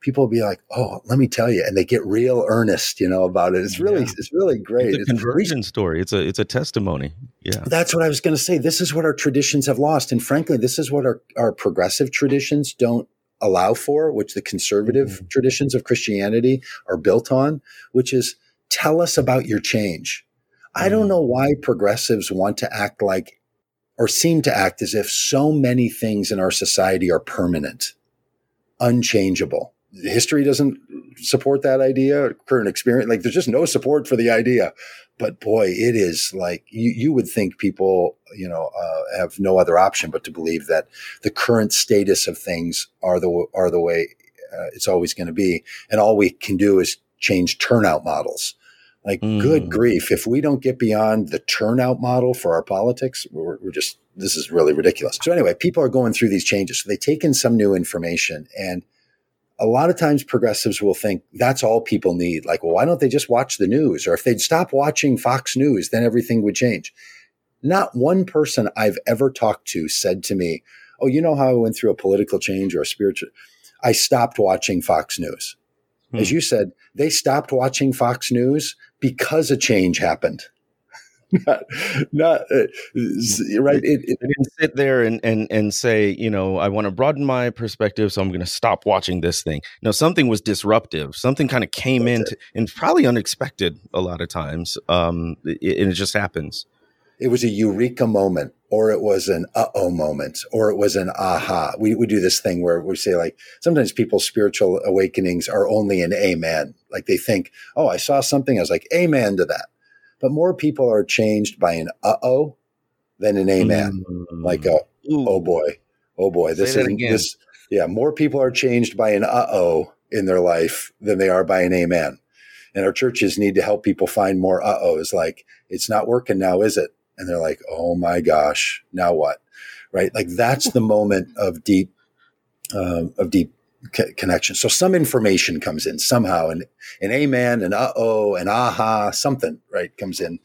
People will be like, "Oh, let me tell you," and they get real earnest, you know, about it. It's mm, really, yeah. it's really great. It's a conversion it's, story. It's a, it's a testimony. Yeah, that's what I was going to say. This is what our traditions have lost, and frankly, this is what our our progressive traditions don't allow for, which the conservative mm-hmm. traditions of Christianity are built on, which is tell us about your change. Mm-hmm. I don't mm-hmm. know why progressives want to act like or seem to act as if so many things in our society are permanent, unchangeable. History doesn't support that idea, current experience. Like there's just no support for the idea but boy, it is like you, you would think people, you know, uh, have no other option but to believe that the current status of things are the are the way uh, it's always going to be, and all we can do is change turnout models. Like, mm. good grief, if we don't get beyond the turnout model for our politics, we're, we're just this is really ridiculous. So anyway, people are going through these changes. So they take in some new information and a lot of times progressives will think that's all people need. Like, well, why don't they just watch the news? Or if they'd stop watching Fox News, then everything would change. Not one person I've ever talked to said to me, Oh, you know how I went through a political change or a spiritual? I stopped watching Fox News. Hmm. As you said, they stopped watching Fox News because a change happened. not, not uh, right. It, it, didn't sit there and, and and say, you know, I want to broaden my perspective, so I'm going to stop watching this thing. No, something was disruptive. Something kind of came in, and probably unexpected a lot of times. Um, it, and it just happens. It was a eureka moment, or it was an uh oh moment, or it was an aha. We we do this thing where we say like sometimes people's spiritual awakenings are only an amen. Like they think, oh, I saw something. I was like, amen to that but more people are changed by an uh oh than an amen. Mm. Like a oh boy, oh boy, this is this. Yeah, more people are changed by an uh oh in their life than they are by an amen. And our churches need to help people find more uh ohs. Like it's not working now, is it? And they're like, oh my gosh, now what? Right? Like that's the moment of deep, uh, of deep connection. So some information comes in somehow, and an amen, an uh oh, an aha, something right comes in,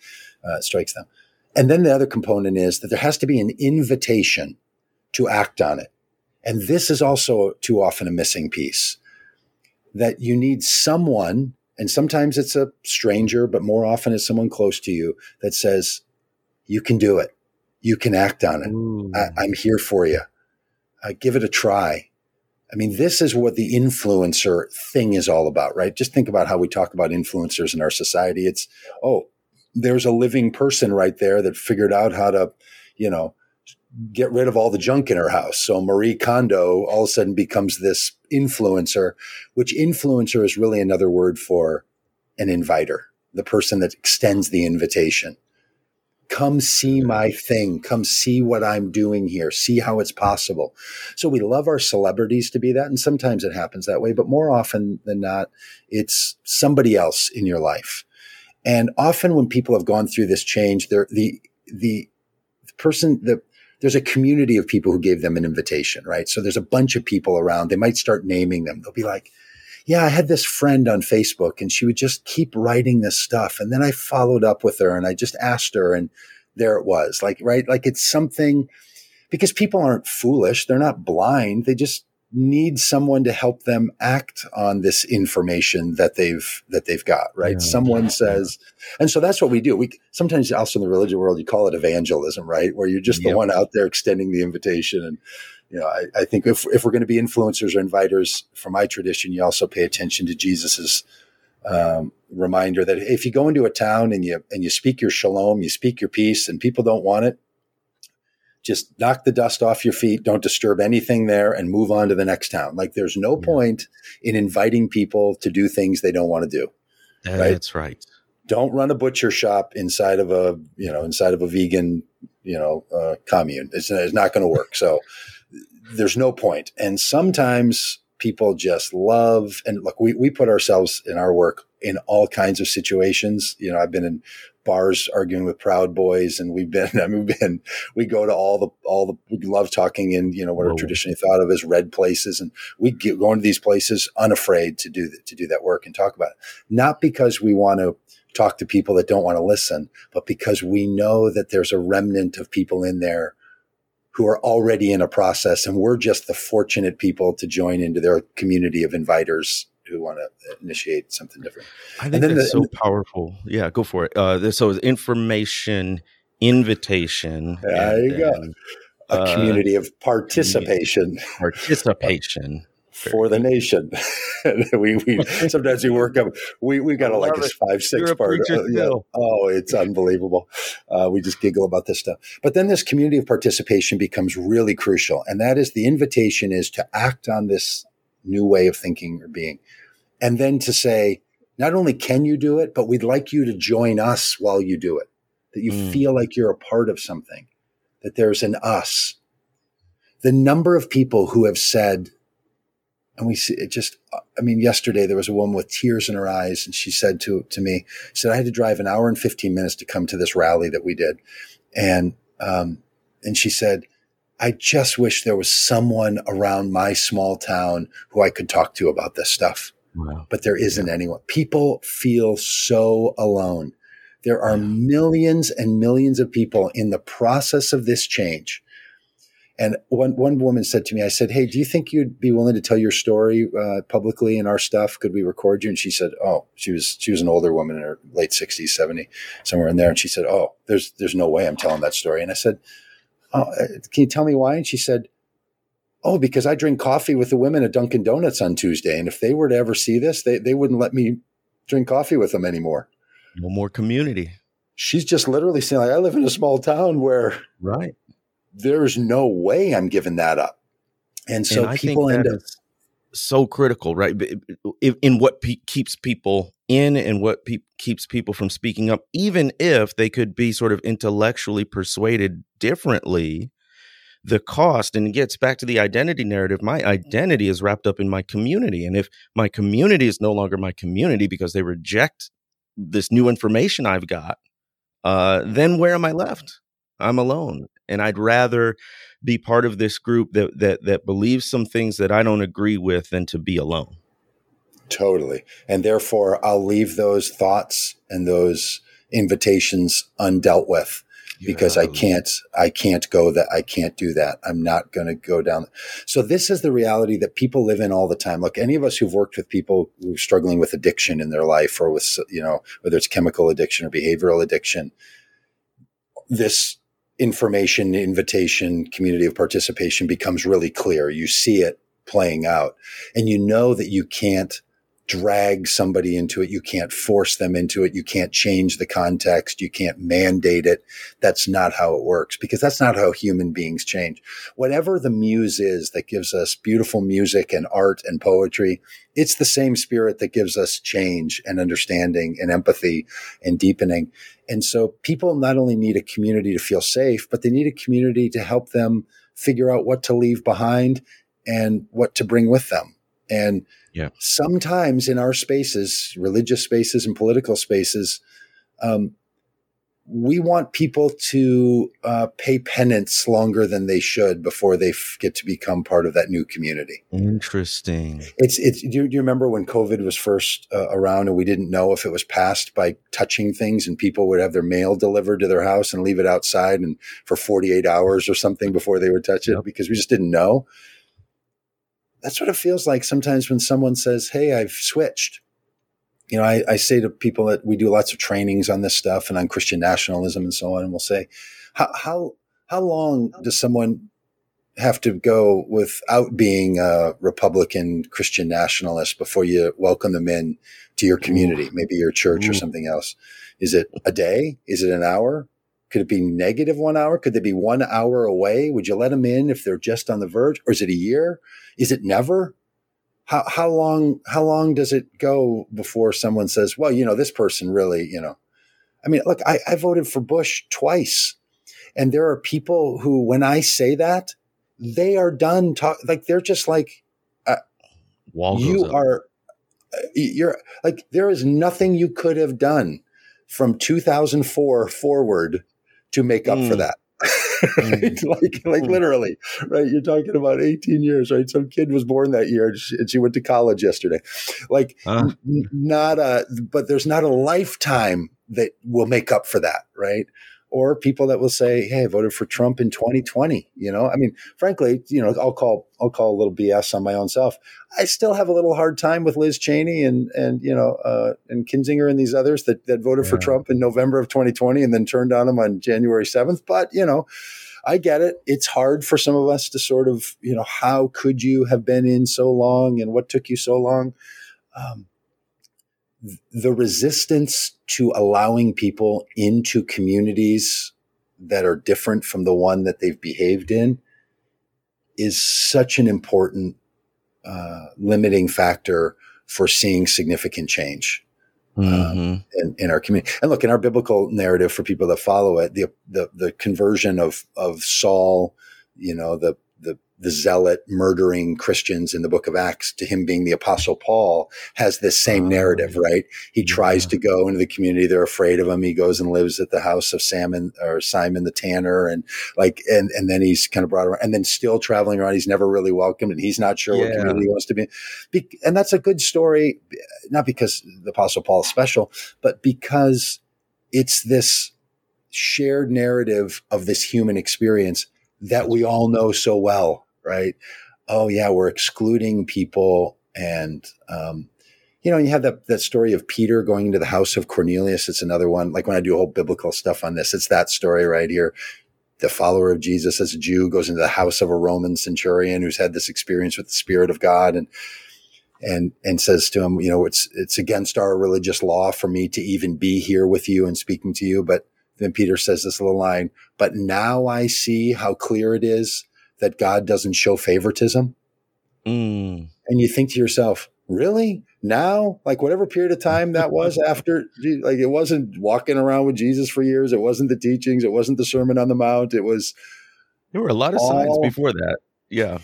uh, strikes them. And then the other component is that there has to be an invitation to act on it. And this is also too often a missing piece that you need someone, and sometimes it's a stranger, but more often it's someone close to you that says, you can do it. You can act on it. I, am here for you. Uh, give it a try I mean, this is what the influencer thing is all about, right? Just think about how we talk about influencers in our society. It's, oh, there's a living person right there that figured out how to, you know, get rid of all the junk in her house. So Marie Kondo all of a sudden becomes this influencer, which influencer is really another word for an inviter, the person that extends the invitation. Come see my thing. Come see what I'm doing here. See how it's possible. So we love our celebrities to be that. And sometimes it happens that way, but more often than not, it's somebody else in your life. And often when people have gone through this change, they're the, the, the person, the, there's a community of people who gave them an invitation, right? So there's a bunch of people around. They might start naming them. They'll be like, yeah, I had this friend on Facebook and she would just keep writing this stuff. And then I followed up with her and I just asked her and there it was. Like, right? Like it's something because people aren't foolish. They're not blind. They just need someone to help them act on this information that they've that they've got right yeah, someone yeah, says and so that's what we do we sometimes also in the religion world you call it evangelism right where you're just the one out there extending the invitation and you know, I, I think if, if we're going to be influencers or inviters from my tradition, you also pay attention to Jesus's um, reminder that if you go into a town and you and you speak your shalom, you speak your peace, and people don't want it, just knock the dust off your feet. Don't disturb anything there, and move on to the next town. Like there's no yeah. point in inviting people to do things they don't want to do. That's right. right. don't run a butcher shop inside of a you know inside of a vegan you know uh, commune. It's, it's not going to work. So there's no point. And sometimes people just love and look. We we put ourselves in our work in all kinds of situations. You know, I've been in bars arguing with Proud Boys, and we've been. I mean, we've been. We go to all the all the. We love talking in you know what are traditionally thought of as red places, and we get, go into these places unafraid to do that, to do that work and talk about it. Not because we want to talk to people that don't want to listen, but because we know that there's a remnant of people in there who are already in a process, and we're just the fortunate people to join into their community of inviters who want to initiate something different. I think that's the, so powerful. Yeah, go for it. Uh, so information, invitation. There you go. A uh, community of participation. Participation for the nation. we, we sometimes we work up. We we got a, like a five six part. Uh, yeah. Oh, it's unbelievable. Uh, we just giggle about this stuff. But then this community of participation becomes really crucial, and that is the invitation is to act on this new way of thinking or being, and then to say, not only can you do it, but we'd like you to join us while you do it. That you mm. feel like you're a part of something. That there's an us. The number of people who have said and we see it just i mean yesterday there was a woman with tears in her eyes and she said to to me said i had to drive an hour and 15 minutes to come to this rally that we did and um and she said i just wish there was someone around my small town who i could talk to about this stuff wow. but there isn't yeah. anyone people feel so alone there are yeah. millions and millions of people in the process of this change and one one woman said to me, I said, "Hey, do you think you'd be willing to tell your story uh, publicly in our stuff? Could we record you?" And she said, "Oh, she was she was an older woman in her late sixties, seventy, somewhere in there." And she said, "Oh, there's there's no way I'm telling that story." And I said, oh, "Can you tell me why?" And she said, "Oh, because I drink coffee with the women at Dunkin' Donuts on Tuesday, and if they were to ever see this, they they wouldn't let me drink coffee with them anymore. No more community." She's just literally saying, like, "I live in a small town where right." There's no way I'm giving that up. And so and people end up so critical, right? In what pe- keeps people in and what pe- keeps people from speaking up, even if they could be sort of intellectually persuaded differently. The cost, and it gets back to the identity narrative. My identity is wrapped up in my community. And if my community is no longer my community because they reject this new information I've got, uh, then where am I left? I'm alone and I'd rather be part of this group that that that believes some things that I don't agree with than to be alone. Totally. And therefore I'll leave those thoughts and those invitations undealt with because yeah. I can't I can't go that I can't do that. I'm not going to go down. So this is the reality that people live in all the time. Look, any of us who've worked with people who are struggling with addiction in their life or with you know whether it's chemical addiction or behavioral addiction this information, invitation, community of participation becomes really clear. You see it playing out and you know that you can't drag somebody into it. You can't force them into it. You can't change the context. You can't mandate it. That's not how it works because that's not how human beings change. Whatever the muse is that gives us beautiful music and art and poetry, it's the same spirit that gives us change and understanding and empathy and deepening. And so people not only need a community to feel safe, but they need a community to help them figure out what to leave behind and what to bring with them. And yeah. sometimes in our spaces, religious spaces and political spaces, um, we want people to uh, pay penance longer than they should before they f- get to become part of that new community. Interesting. It's it's. Do you, do you remember when COVID was first uh, around and we didn't know if it was passed by touching things and people would have their mail delivered to their house and leave it outside and for forty eight hours or something before they would touch it yep. because we just didn't know. That's what it feels like sometimes when someone says, "Hey, I've switched." you know, I, I, say to people that we do lots of trainings on this stuff and on Christian nationalism and so on, and we'll say, how how how long does someone have to go without being a Republican Christian nationalist before you welcome them in to your community, maybe your church or mm. something else? Is it a day? Is it an hour? Could it be negative one hour? Could they be one hour away? Would you let them in if they're just on the verge? Or is it a year? Is it never? how how long how long does it go before someone says, well, you know, this person really, you know, I mean, look, I, I voted for Bush twice, and there are people who, when I say that, they are done talk like they're just like, uh, you are, uh, you're like there is nothing you could have done from 2004 forward to make up mm. for that. right? Mm. like, like mm. literally, right? You're talking about 18 years, right? Some kid was born that year and she, and she went to college yesterday. Like, uh. n- not a, but there's not a lifetime that will make up for that, right? Or people that will say, "Hey, I voted for Trump in 2020." You know, I mean, frankly, you know, I'll call I'll call a little BS on my own self. I still have a little hard time with Liz Cheney and and you know uh, and Kinzinger and these others that that voted yeah. for Trump in November of 2020 and then turned on him on January 7th. But you know. I get it. It's hard for some of us to sort of, you know, how could you have been in so long and what took you so long? Um, the resistance to allowing people into communities that are different from the one that they've behaved in is such an important uh, limiting factor for seeing significant change um, mm-hmm. in, in, our community. And look, in our biblical narrative, for people that follow it, the the, the conversion of of Saul, you know, the the zealot murdering Christians in the book of Acts to him being the apostle Paul has this same ah. narrative, oh. right? He tries yeah. to go into the community. They're afraid of him. He goes and lives at the house of Simon or Simon the tanner and like, and, and then he's kind of brought around and then still traveling around. He's never really welcomed and he's not sure yeah. what community he wants to be. be. And that's a good story, not because the apostle Paul is special, but because it's this shared narrative of this human experience that we all know so well right? Oh yeah, we're excluding people, and um, you know, you have that that story of Peter going into the house of Cornelius. It's another one. Like when I do whole biblical stuff on this, it's that story right here. The follower of Jesus as a Jew goes into the house of a Roman centurion who's had this experience with the Spirit of God, and and and says to him, you know, it's it's against our religious law for me to even be here with you and speaking to you. But then Peter says this little line, but now I see how clear it is that God doesn't show favoritism. Mm. And you think to yourself, really? Now, like whatever period of time that was after, like it wasn't walking around with Jesus for years. It wasn't the teachings. It wasn't the Sermon on the Mount. It was. There were a lot of all, signs before that. Yeah.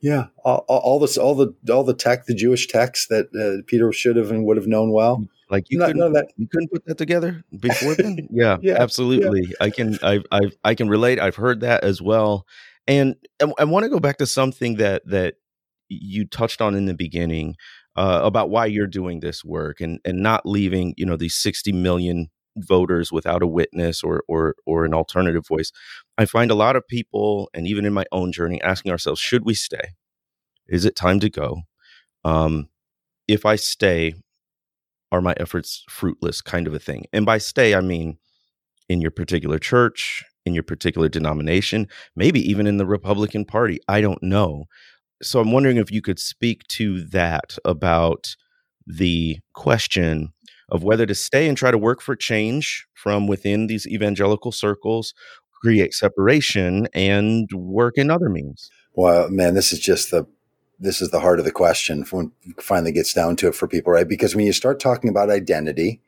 Yeah, all, all this, all the, all the tech, the Jewish text that uh, Peter should have and would have known well. Like you couldn't, that. you couldn't put that together before then. yeah, yeah, absolutely. Yeah. I can, I, I, I can relate. I've heard that as well. And I, want to go back to something that that you touched on in the beginning uh, about why you're doing this work and and not leaving you know these 60 million voters without a witness or or or an alternative voice. I find a lot of people, and even in my own journey, asking ourselves, should we stay? Is it time to go? Um, if I stay, are my efforts fruitless? Kind of a thing. And by stay, I mean in your particular church, in your particular denomination, maybe even in the Republican Party. I don't know. So I'm wondering if you could speak to that about the question of whether to stay and try to work for change from within these evangelical circles, create separation, and work in other means. Well, man, this is just the this is the heart of the question when it finally gets down to it for people, right? Because when you start talking about identity,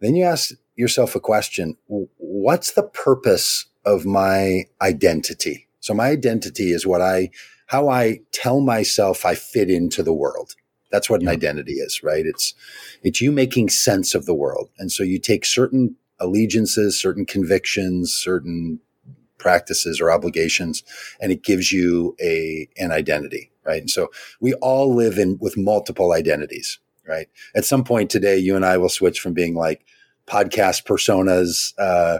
then you ask yourself a question what's the purpose of my identity? So my identity is what I, how I tell myself I fit into the world. That's what an identity is, right? It's, it's you making sense of the world. And so you take certain allegiances, certain convictions, certain practices or obligations, and it gives you a, an identity, right? And so we all live in with multiple identities, right? At some point today, you and I will switch from being like, podcast personas uh,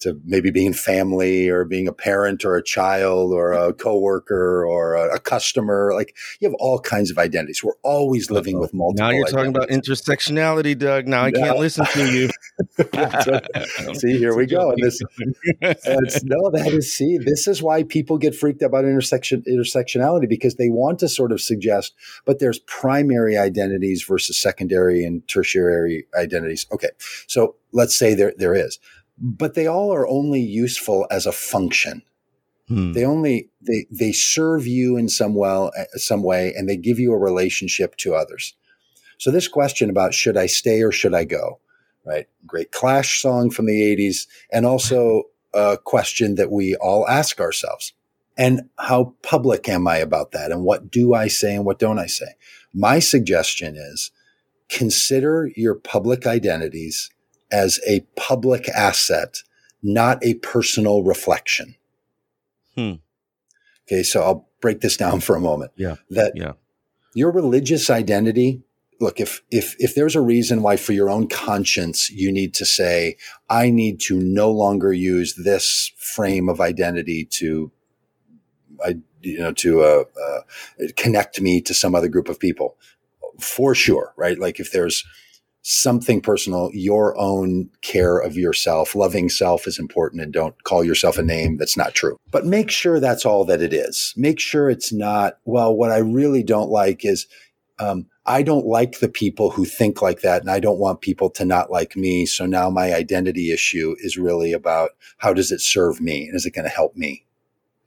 to maybe being family or being a parent or a child or a coworker or a, a customer. Like you have all kinds of identities. We're always living Uh-oh. with multiple. Now you're talking about intersectionality, Doug. Now I can't listen to you. see, here we go. And this, no, that is see. This is why people get freaked out about intersection intersectionality because they want to sort of suggest, but there's primary identities versus secondary and tertiary identities. Okay, so let's say there there is but they all are only useful as a function. Hmm. They only they they serve you in some well uh, some way, and they give you a relationship to others. So this question about should I stay or should I go, right? Great Clash song from the '80s, and also a question that we all ask ourselves: and how public am I about that? And what do I say and what don't I say? My suggestion is consider your public identities as a public asset, not a personal reflection. Hmm. Okay, so I'll break this down for a moment. Yeah. That yeah. your religious identity, look, if if if there's a reason why for your own conscience you need to say, I need to no longer use this frame of identity to I you know to uh, uh, connect me to some other group of people for sure right like if there's something personal, your own care of yourself, loving self is important and don't call yourself a name that's not true. But make sure that's all that it is. Make sure it's not, well, what I really don't like is, um, I don't like the people who think like that and I don't want people to not like me. So now my identity issue is really about how does it serve me and is it going to help me?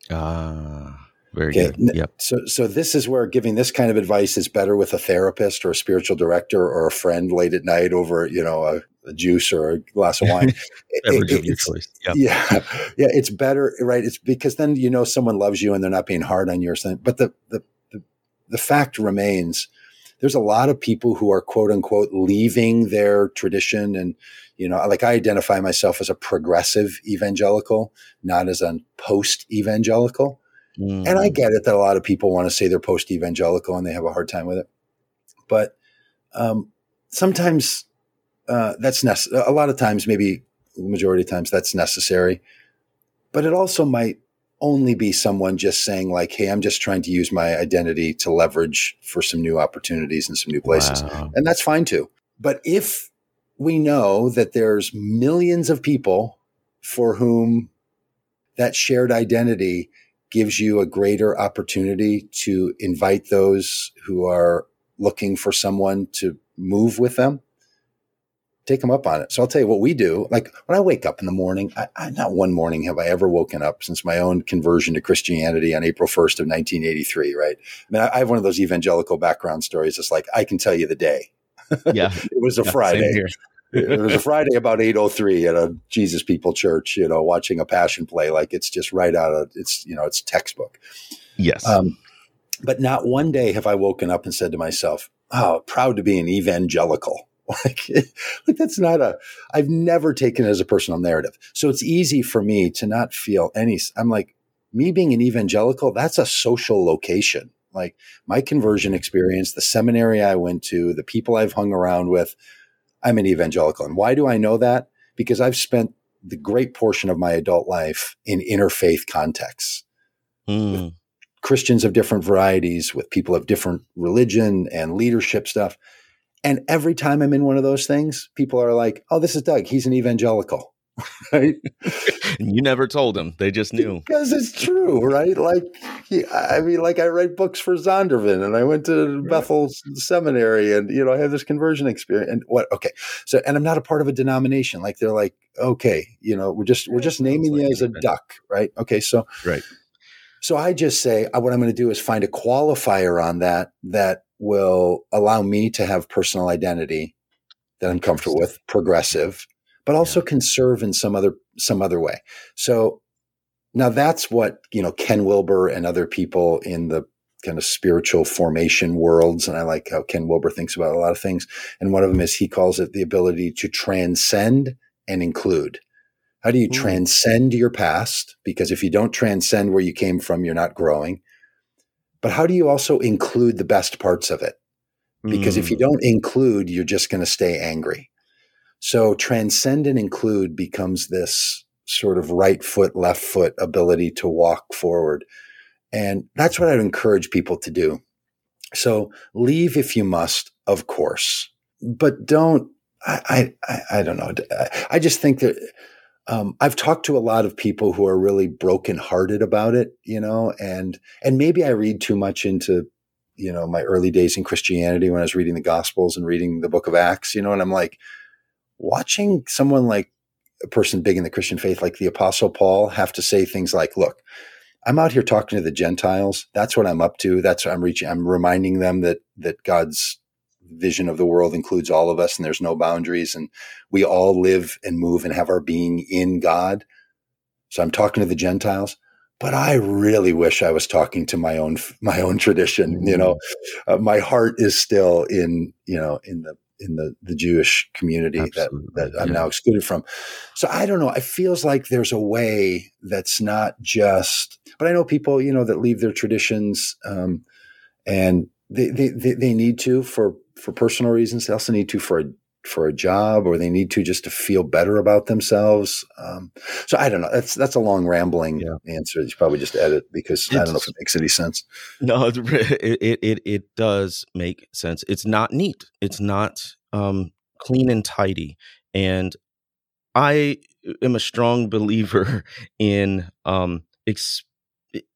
Ah. Very okay. good. Yep. So, so this is where giving this kind of advice is better with a therapist or a spiritual director or a friend late at night over, you know, a, a juice or a glass of wine. Beverage of your choice. Yep. Yeah, yeah. It's better, right? It's because then you know someone loves you and they're not being hard on you or something. But the the the, the fact remains, there's a lot of people who are quote unquote leaving their tradition and you know like i identify myself as a progressive evangelical not as a post evangelical Mm. And I mm. get it that a lot of people want to say they're post evangelical and they have a hard time with it. But um, sometimes uh, that's necessary. A lot of times, maybe the majority of times, that's necessary. But it also might only be someone just saying, like, hey, I'm just trying to use my identity to leverage for some new opportunities and some new places. Wow. And that's fine too. But if we know that there's millions of people for whom that shared identity gives you a greater opportunity to invite those who are looking for someone to move with them. Take them up on it. So I'll tell you what we do. Like when I wake up in the morning, I, I, not one morning have I ever woken up since my own conversion to Christianity on April 1st of 1983, right? I mean, I, I have one of those evangelical background stories. It's like, I can tell you the day. Yeah. it was a yeah, Friday it was a Friday about 8:03 at a Jesus People church, you know, watching a passion play like it's just right out of it's, you know, it's textbook. Yes. Um, but not one day have I woken up and said to myself, "Oh, proud to be an evangelical." like, like that's not a I've never taken it as a personal narrative. So it's easy for me to not feel any I'm like me being an evangelical, that's a social location. Like my conversion experience, the seminary I went to, the people I've hung around with, I'm an evangelical. And why do I know that? Because I've spent the great portion of my adult life in interfaith contexts. Mm. Christians of different varieties, with people of different religion and leadership stuff. And every time I'm in one of those things, people are like, oh, this is Doug. He's an evangelical. right? And you never told them; they just knew because it's true, right? Like, I mean, like I write books for Zondervan, and I went to Bethel Seminary, and you know, I have this conversion experience. And what? Okay, so and I'm not a part of a denomination. Like they're like, okay, you know, we're just we're just naming you as a duck, right? Okay, so right. So I just say uh, what I'm going to do is find a qualifier on that that will allow me to have personal identity that I'm comfortable with, progressive, but also yeah. conserve in some other some other way. So now that's what you know Ken Wilber and other people in the kind of spiritual formation worlds, and I like how Ken Wilber thinks about a lot of things. And one of them is he calls it the ability to transcend and include. How do you Ooh. transcend your past? Because if you don't transcend where you came from, you're not growing. But how do you also include the best parts of it? Because mm. if you mm. don't include, you're just going to stay angry. So transcend and include becomes this sort of right foot, left foot ability to walk forward. And that's what I'd encourage people to do. So leave if you must, of course, but don't, I, I, I don't know. I just think that, um, I've talked to a lot of people who are really brokenhearted about it, you know, and, and maybe I read too much into, you know, my early days in Christianity when I was reading the gospels and reading the book of Acts, you know, and I'm like, watching someone like a person big in the Christian faith, like the Apostle Paul, have to say things like, look, I'm out here talking to the Gentiles. That's what I'm up to. That's what I'm reaching. I'm reminding them that that God's vision of the world includes all of us and there's no boundaries and we all live and move and have our being in God. So I'm talking to the Gentiles, but I really wish I was talking to my own my own tradition, you know. Mm-hmm. Uh, my heart is still in, you know, in the in the, the Jewish community Absolutely. that, that I'm yeah. now excluded from. So I don't know. It feels like there's a way that's not just, but I know people, you know, that leave their traditions um, and they, they, they need to for for personal reasons. They also need to for a for a job, or they need to just to feel better about themselves. Um, so I don't know. That's that's a long rambling yeah. answer. You probably just edit because it's, I don't know if it makes any sense. No, it, it it it does make sense. It's not neat. It's not um, clean and tidy, and I am a strong believer in um, ex-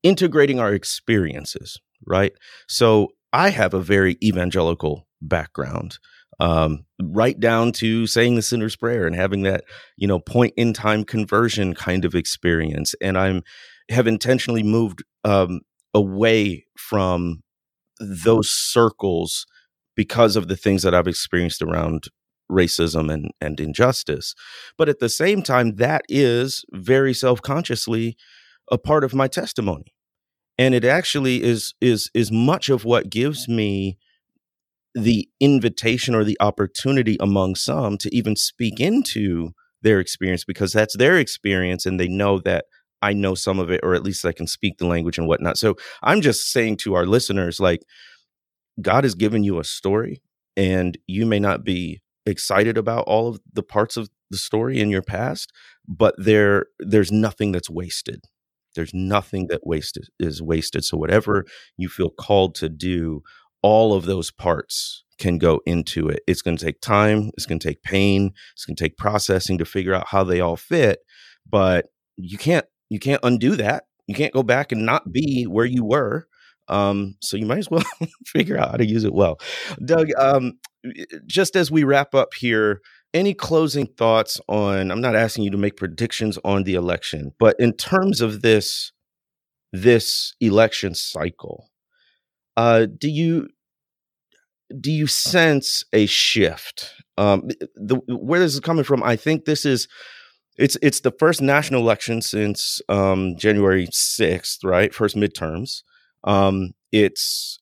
integrating our experiences. Right. So I have a very evangelical background, um, right down to saying the sinner's prayer and having that, you know, point in time conversion kind of experience. And I'm have intentionally moved um, away from those circles because of the things that I've experienced around racism and, and injustice. But at the same time, that is very self consciously a part of my testimony and it actually is is is much of what gives me the invitation or the opportunity among some to even speak into their experience because that's their experience and they know that I know some of it or at least I can speak the language and whatnot. So I'm just saying to our listeners, like God has given you a story and you may not be excited about all of the parts of the story in your past, but there there's nothing that's wasted. There's nothing that wasted is wasted. So whatever you feel called to do, all of those parts can go into it. It's going to take time. It's going to take pain. It's going to take processing to figure out how they all fit. But you can't you can't undo that. You can't go back and not be where you were. Um, so you might as well figure out how to use it well. Doug, um, just as we wrap up here, any closing thoughts on i'm not asking you to make predictions on the election but in terms of this this election cycle uh do you do you sense a shift? Um the where this is coming from i think this is it's it's the first national election since um january 6th right? First midterms. Um it's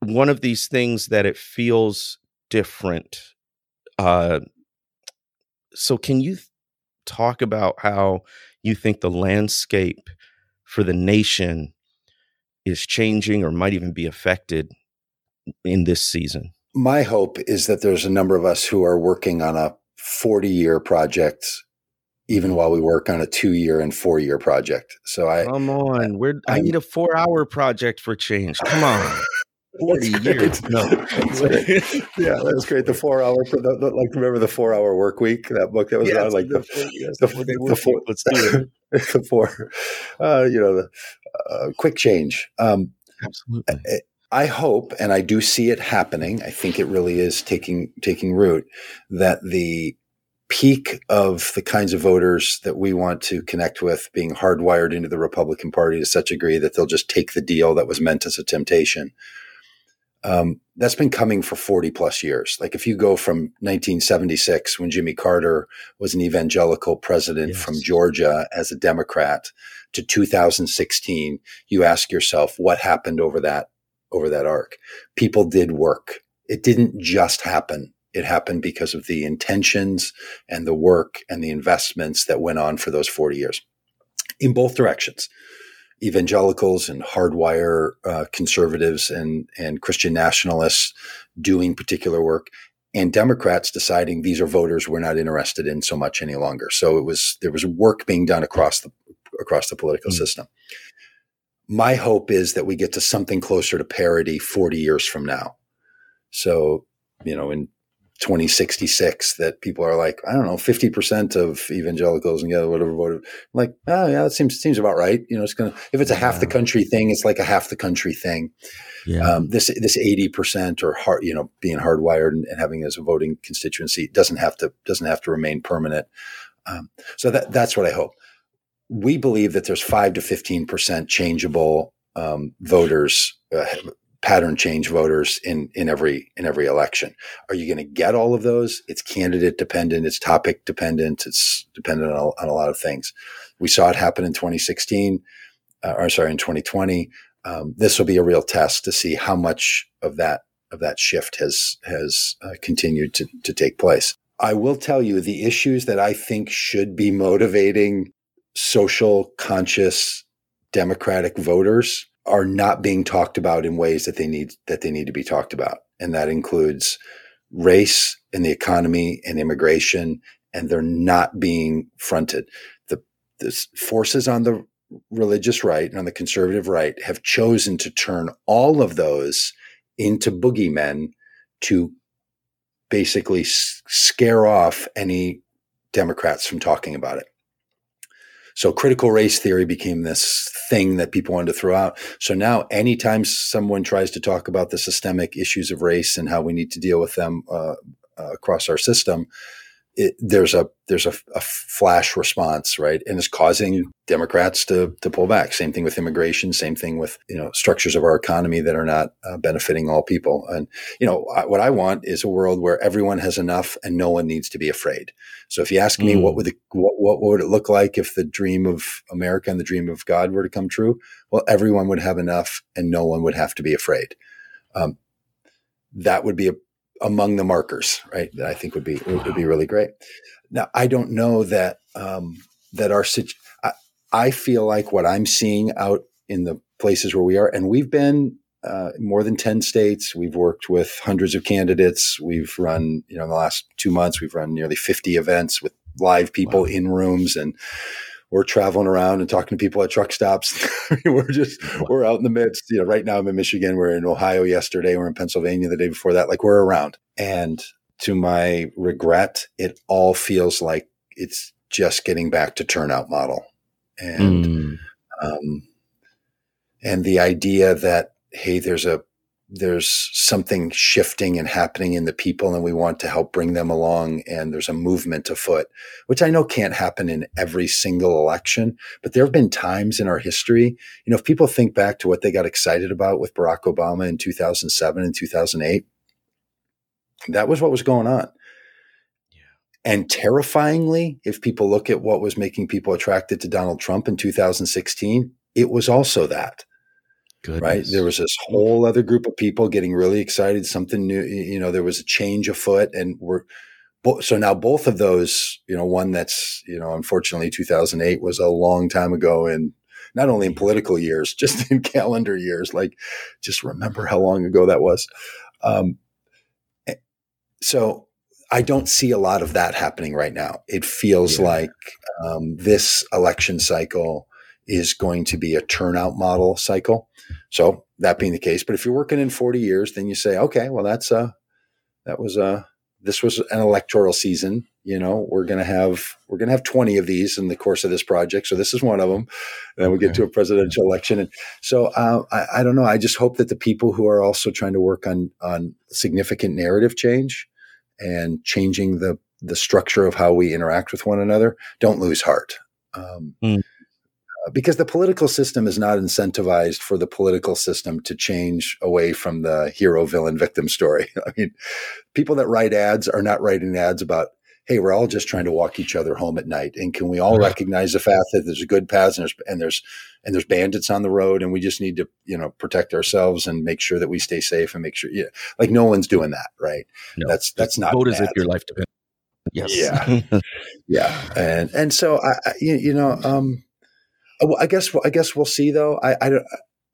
one of these things that it feels different uh, so, can you th- talk about how you think the landscape for the nation is changing or might even be affected in this season? My hope is that there's a number of us who are working on a 40 year project even while we work on a two year and four year project. So I come on, we're I, I need a four hour project for change. Come on. 40 years. No. yeah, that was great. The four hour, the, the, like, remember the four hour work week, that book that was yes, on? Like the, the, the, the, four, let's do it. the four, uh, you know, the uh, quick change. Um, Absolutely. I hope, and I do see it happening. I think it really is taking taking root. That the peak of the kinds of voters that we want to connect with being hardwired into the Republican Party to such a degree that they'll just take the deal that was meant as a temptation um, that's been coming for 40 plus years. Like if you go from 1976, when Jimmy Carter was an evangelical president yes. from Georgia as a Democrat, to 2016, you ask yourself what happened over that over that arc. People did work. It didn't just happen. It happened because of the intentions and the work and the investments that went on for those 40 years in both directions evangelicals and hardwire uh, conservatives and and Christian nationalists doing particular work, and Democrats deciding these are voters we're not interested in so much any longer. So it was there was work being done across the across the political mm. system. My hope is that we get to something closer to parity 40 years from now. So, you know, in 2066 that people are like, I don't know, 50% of evangelicals and yeah, whatever voted. like, oh yeah, that seems, seems about right. You know, it's going to, if it's a half the country thing, it's like a half the country thing. Yeah. Um, this, this 80% or hard, you know, being hardwired and, and, having as a voting constituency doesn't have to, doesn't have to remain permanent. Um, so that, that's what I hope. We believe that there's five to fifteen percent changeable um, voters, uh, pattern change voters in in every in every election. Are you going to get all of those? It's candidate dependent. It's topic dependent. It's dependent on a, on a lot of things. We saw it happen in 2016, uh, or sorry, in 2020. Um, this will be a real test to see how much of that of that shift has has uh, continued to to take place. I will tell you the issues that I think should be motivating social conscious Democratic voters are not being talked about in ways that they need that they need to be talked about, and that includes race and the economy and immigration, and they're not being fronted. The, the forces on the religious right and on the conservative right have chosen to turn all of those into boogeymen to basically scare off any Democrats from talking about it. So critical race theory became this thing that people wanted to throw out. So now anytime someone tries to talk about the systemic issues of race and how we need to deal with them uh, uh, across our system, it, there's a there's a, a, flash response, right, and it's causing Democrats to to pull back. Same thing with immigration. Same thing with you know structures of our economy that are not uh, benefiting all people. And you know I, what I want is a world where everyone has enough and no one needs to be afraid. So if you ask me, mm. what would the what, what would it look like if the dream of America and the dream of God were to come true? Well, everyone would have enough and no one would have to be afraid. Um, that would be a among the markers, right? That I think would be would be really great. Now, I don't know that um, that our I, I feel like what I'm seeing out in the places where we are, and we've been uh, more than 10 states. We've worked with hundreds of candidates. We've run, you know, in the last two months, we've run nearly 50 events with live people wow. in rooms and we're traveling around and talking to people at truck stops. we're just we're out in the midst. You know, right now I'm in Michigan. We're in Ohio yesterday. We're in Pennsylvania the day before that. Like we're around. And to my regret, it all feels like it's just getting back to turnout model. And mm. um, and the idea that hey, there's a there's something shifting and happening in the people and we want to help bring them along and there's a movement afoot which i know can't happen in every single election but there have been times in our history you know if people think back to what they got excited about with barack obama in 2007 and 2008 that was what was going on. And terrifyingly if people look at what was making people attracted to donald trump in 2016 it was also that Goodness. right? There was this whole other group of people getting really excited, something new. You know, there was a change afoot, and we're so now both of those. You know, one that's you know, unfortunately, 2008 was a long time ago, and not only in political years, just in calendar years. Like, just remember how long ago that was. Um, eh, so I don't see a lot of that happening right now. It feels yeah. like um, this election cycle is going to be a turnout model cycle. So that being the case, but if you're working in 40 years, then you say, okay, well, that's a, that was a, this was an electoral season. You know, we're going to have, we're going to have 20 of these in the course of this project. So this is one of them. And then we get to a presidential election. And so, uh, I, I don't know. I just hope that the people who are also trying to work on, on significant narrative change and changing the, the structure of how we interact with one another don't lose heart. Um, mm because the political system is not incentivized for the political system to change away from the hero villain victim story. I mean, people that write ads are not writing ads about, hey, we're all just trying to walk each other home at night, and can we all recognize the fact that there's a good path and there's and there's and there's bandits on the road, and we just need to you know protect ourselves and make sure that we stay safe and make sure, yeah, like no one's doing that, right? No, that's that's not vote as if your life depends. Yes. Yeah. yeah. And and so I, I you know um I guess I guess we'll see though. I, I don't.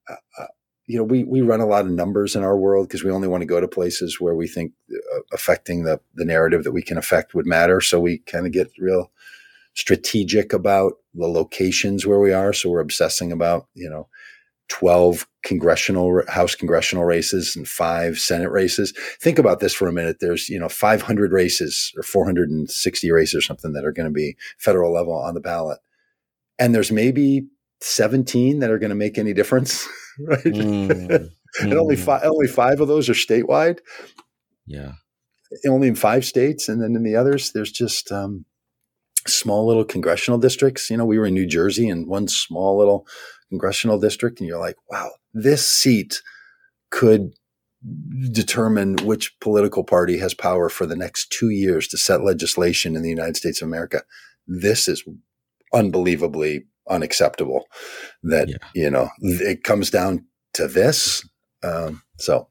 Uh, uh, you know, we we run a lot of numbers in our world because we only want to go to places where we think uh, affecting the the narrative that we can affect would matter. So we kind of get real strategic about the locations where we are. So we're obsessing about you know. 12 congressional house congressional races and five senate races think about this for a minute there's you know 500 races or 460 races or something that are going to be federal level on the ballot and there's maybe 17 that are going to make any difference, right? Mm, and only mm. five, only five of those are statewide. Yeah, only in five states, and then in the others, there's just um, small little congressional districts. You know, we were in New Jersey in one small little congressional district, and you're like, wow, this seat could determine which political party has power for the next two years to set legislation in the United States of America. This is unbelievably unacceptable that, yeah. you know, it comes down to this. Um, so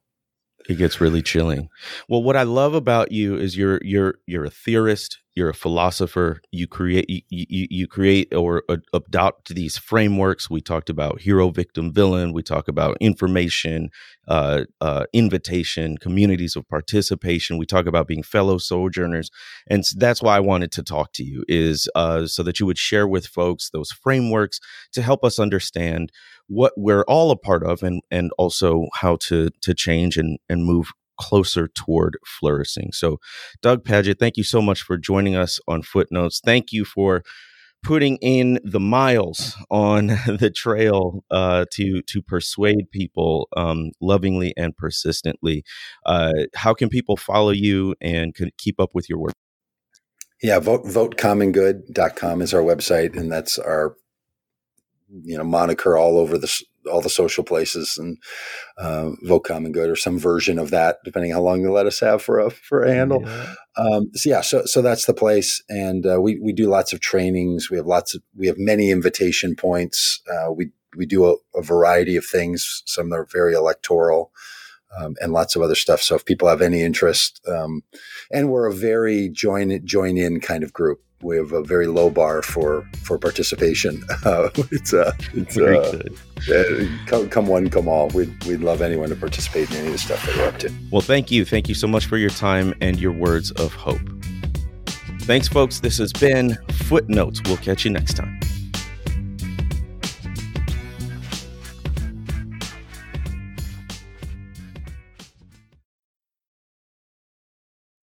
it gets really chilling. Well, what I love about you is you're you're you're a theorist, you're a philosopher. You create you you, you create or adopt these frameworks. We talked about hero, victim, villain. We talk about information, uh, uh, invitation, communities of participation. We talk about being fellow sojourners, and that's why I wanted to talk to you is uh, so that you would share with folks those frameworks to help us understand what we're all a part of and and also how to to change and and move closer toward flourishing. So Doug Pagitt, thank you so much for joining us on Footnotes. Thank you for putting in the miles on the trail uh, to to persuade people um, lovingly and persistently. Uh, how can people follow you and keep up with your work? Yeah, vote votecommongood.com is our website, and that's our you know moniker all over the all the social places and uh, vote common good or some version of that depending how long they let us have for a for a handle. Yeah. Um, so yeah so so that's the place and uh, we we do lots of trainings. We have lots of we have many invitation points. Uh, we we do a, a, variety of things. Some that are very electoral um, and lots of other stuff. So if people have any interest um, and we're a very join join in kind of group we have a very low bar for for participation. Uh, it's uh, it's uh. Uh, come, come one, come all. We'd we'd love anyone to participate in any of the stuff that we're up to. Well, thank you, thank you so much for your time and your words of hope. Thanks, folks. This has been Footnotes. We'll catch you next time.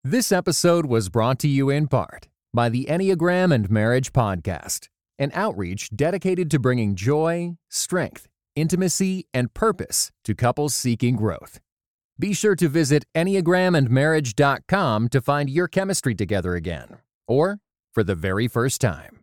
This episode was brought to you in part by the Enneagram and Marriage Podcast, an outreach dedicated to bringing joy, strength, intimacy, and purpose to couples seeking growth. Be sure to visit EnneagramandMarriage.com to find your chemistry together again, or for the very first time.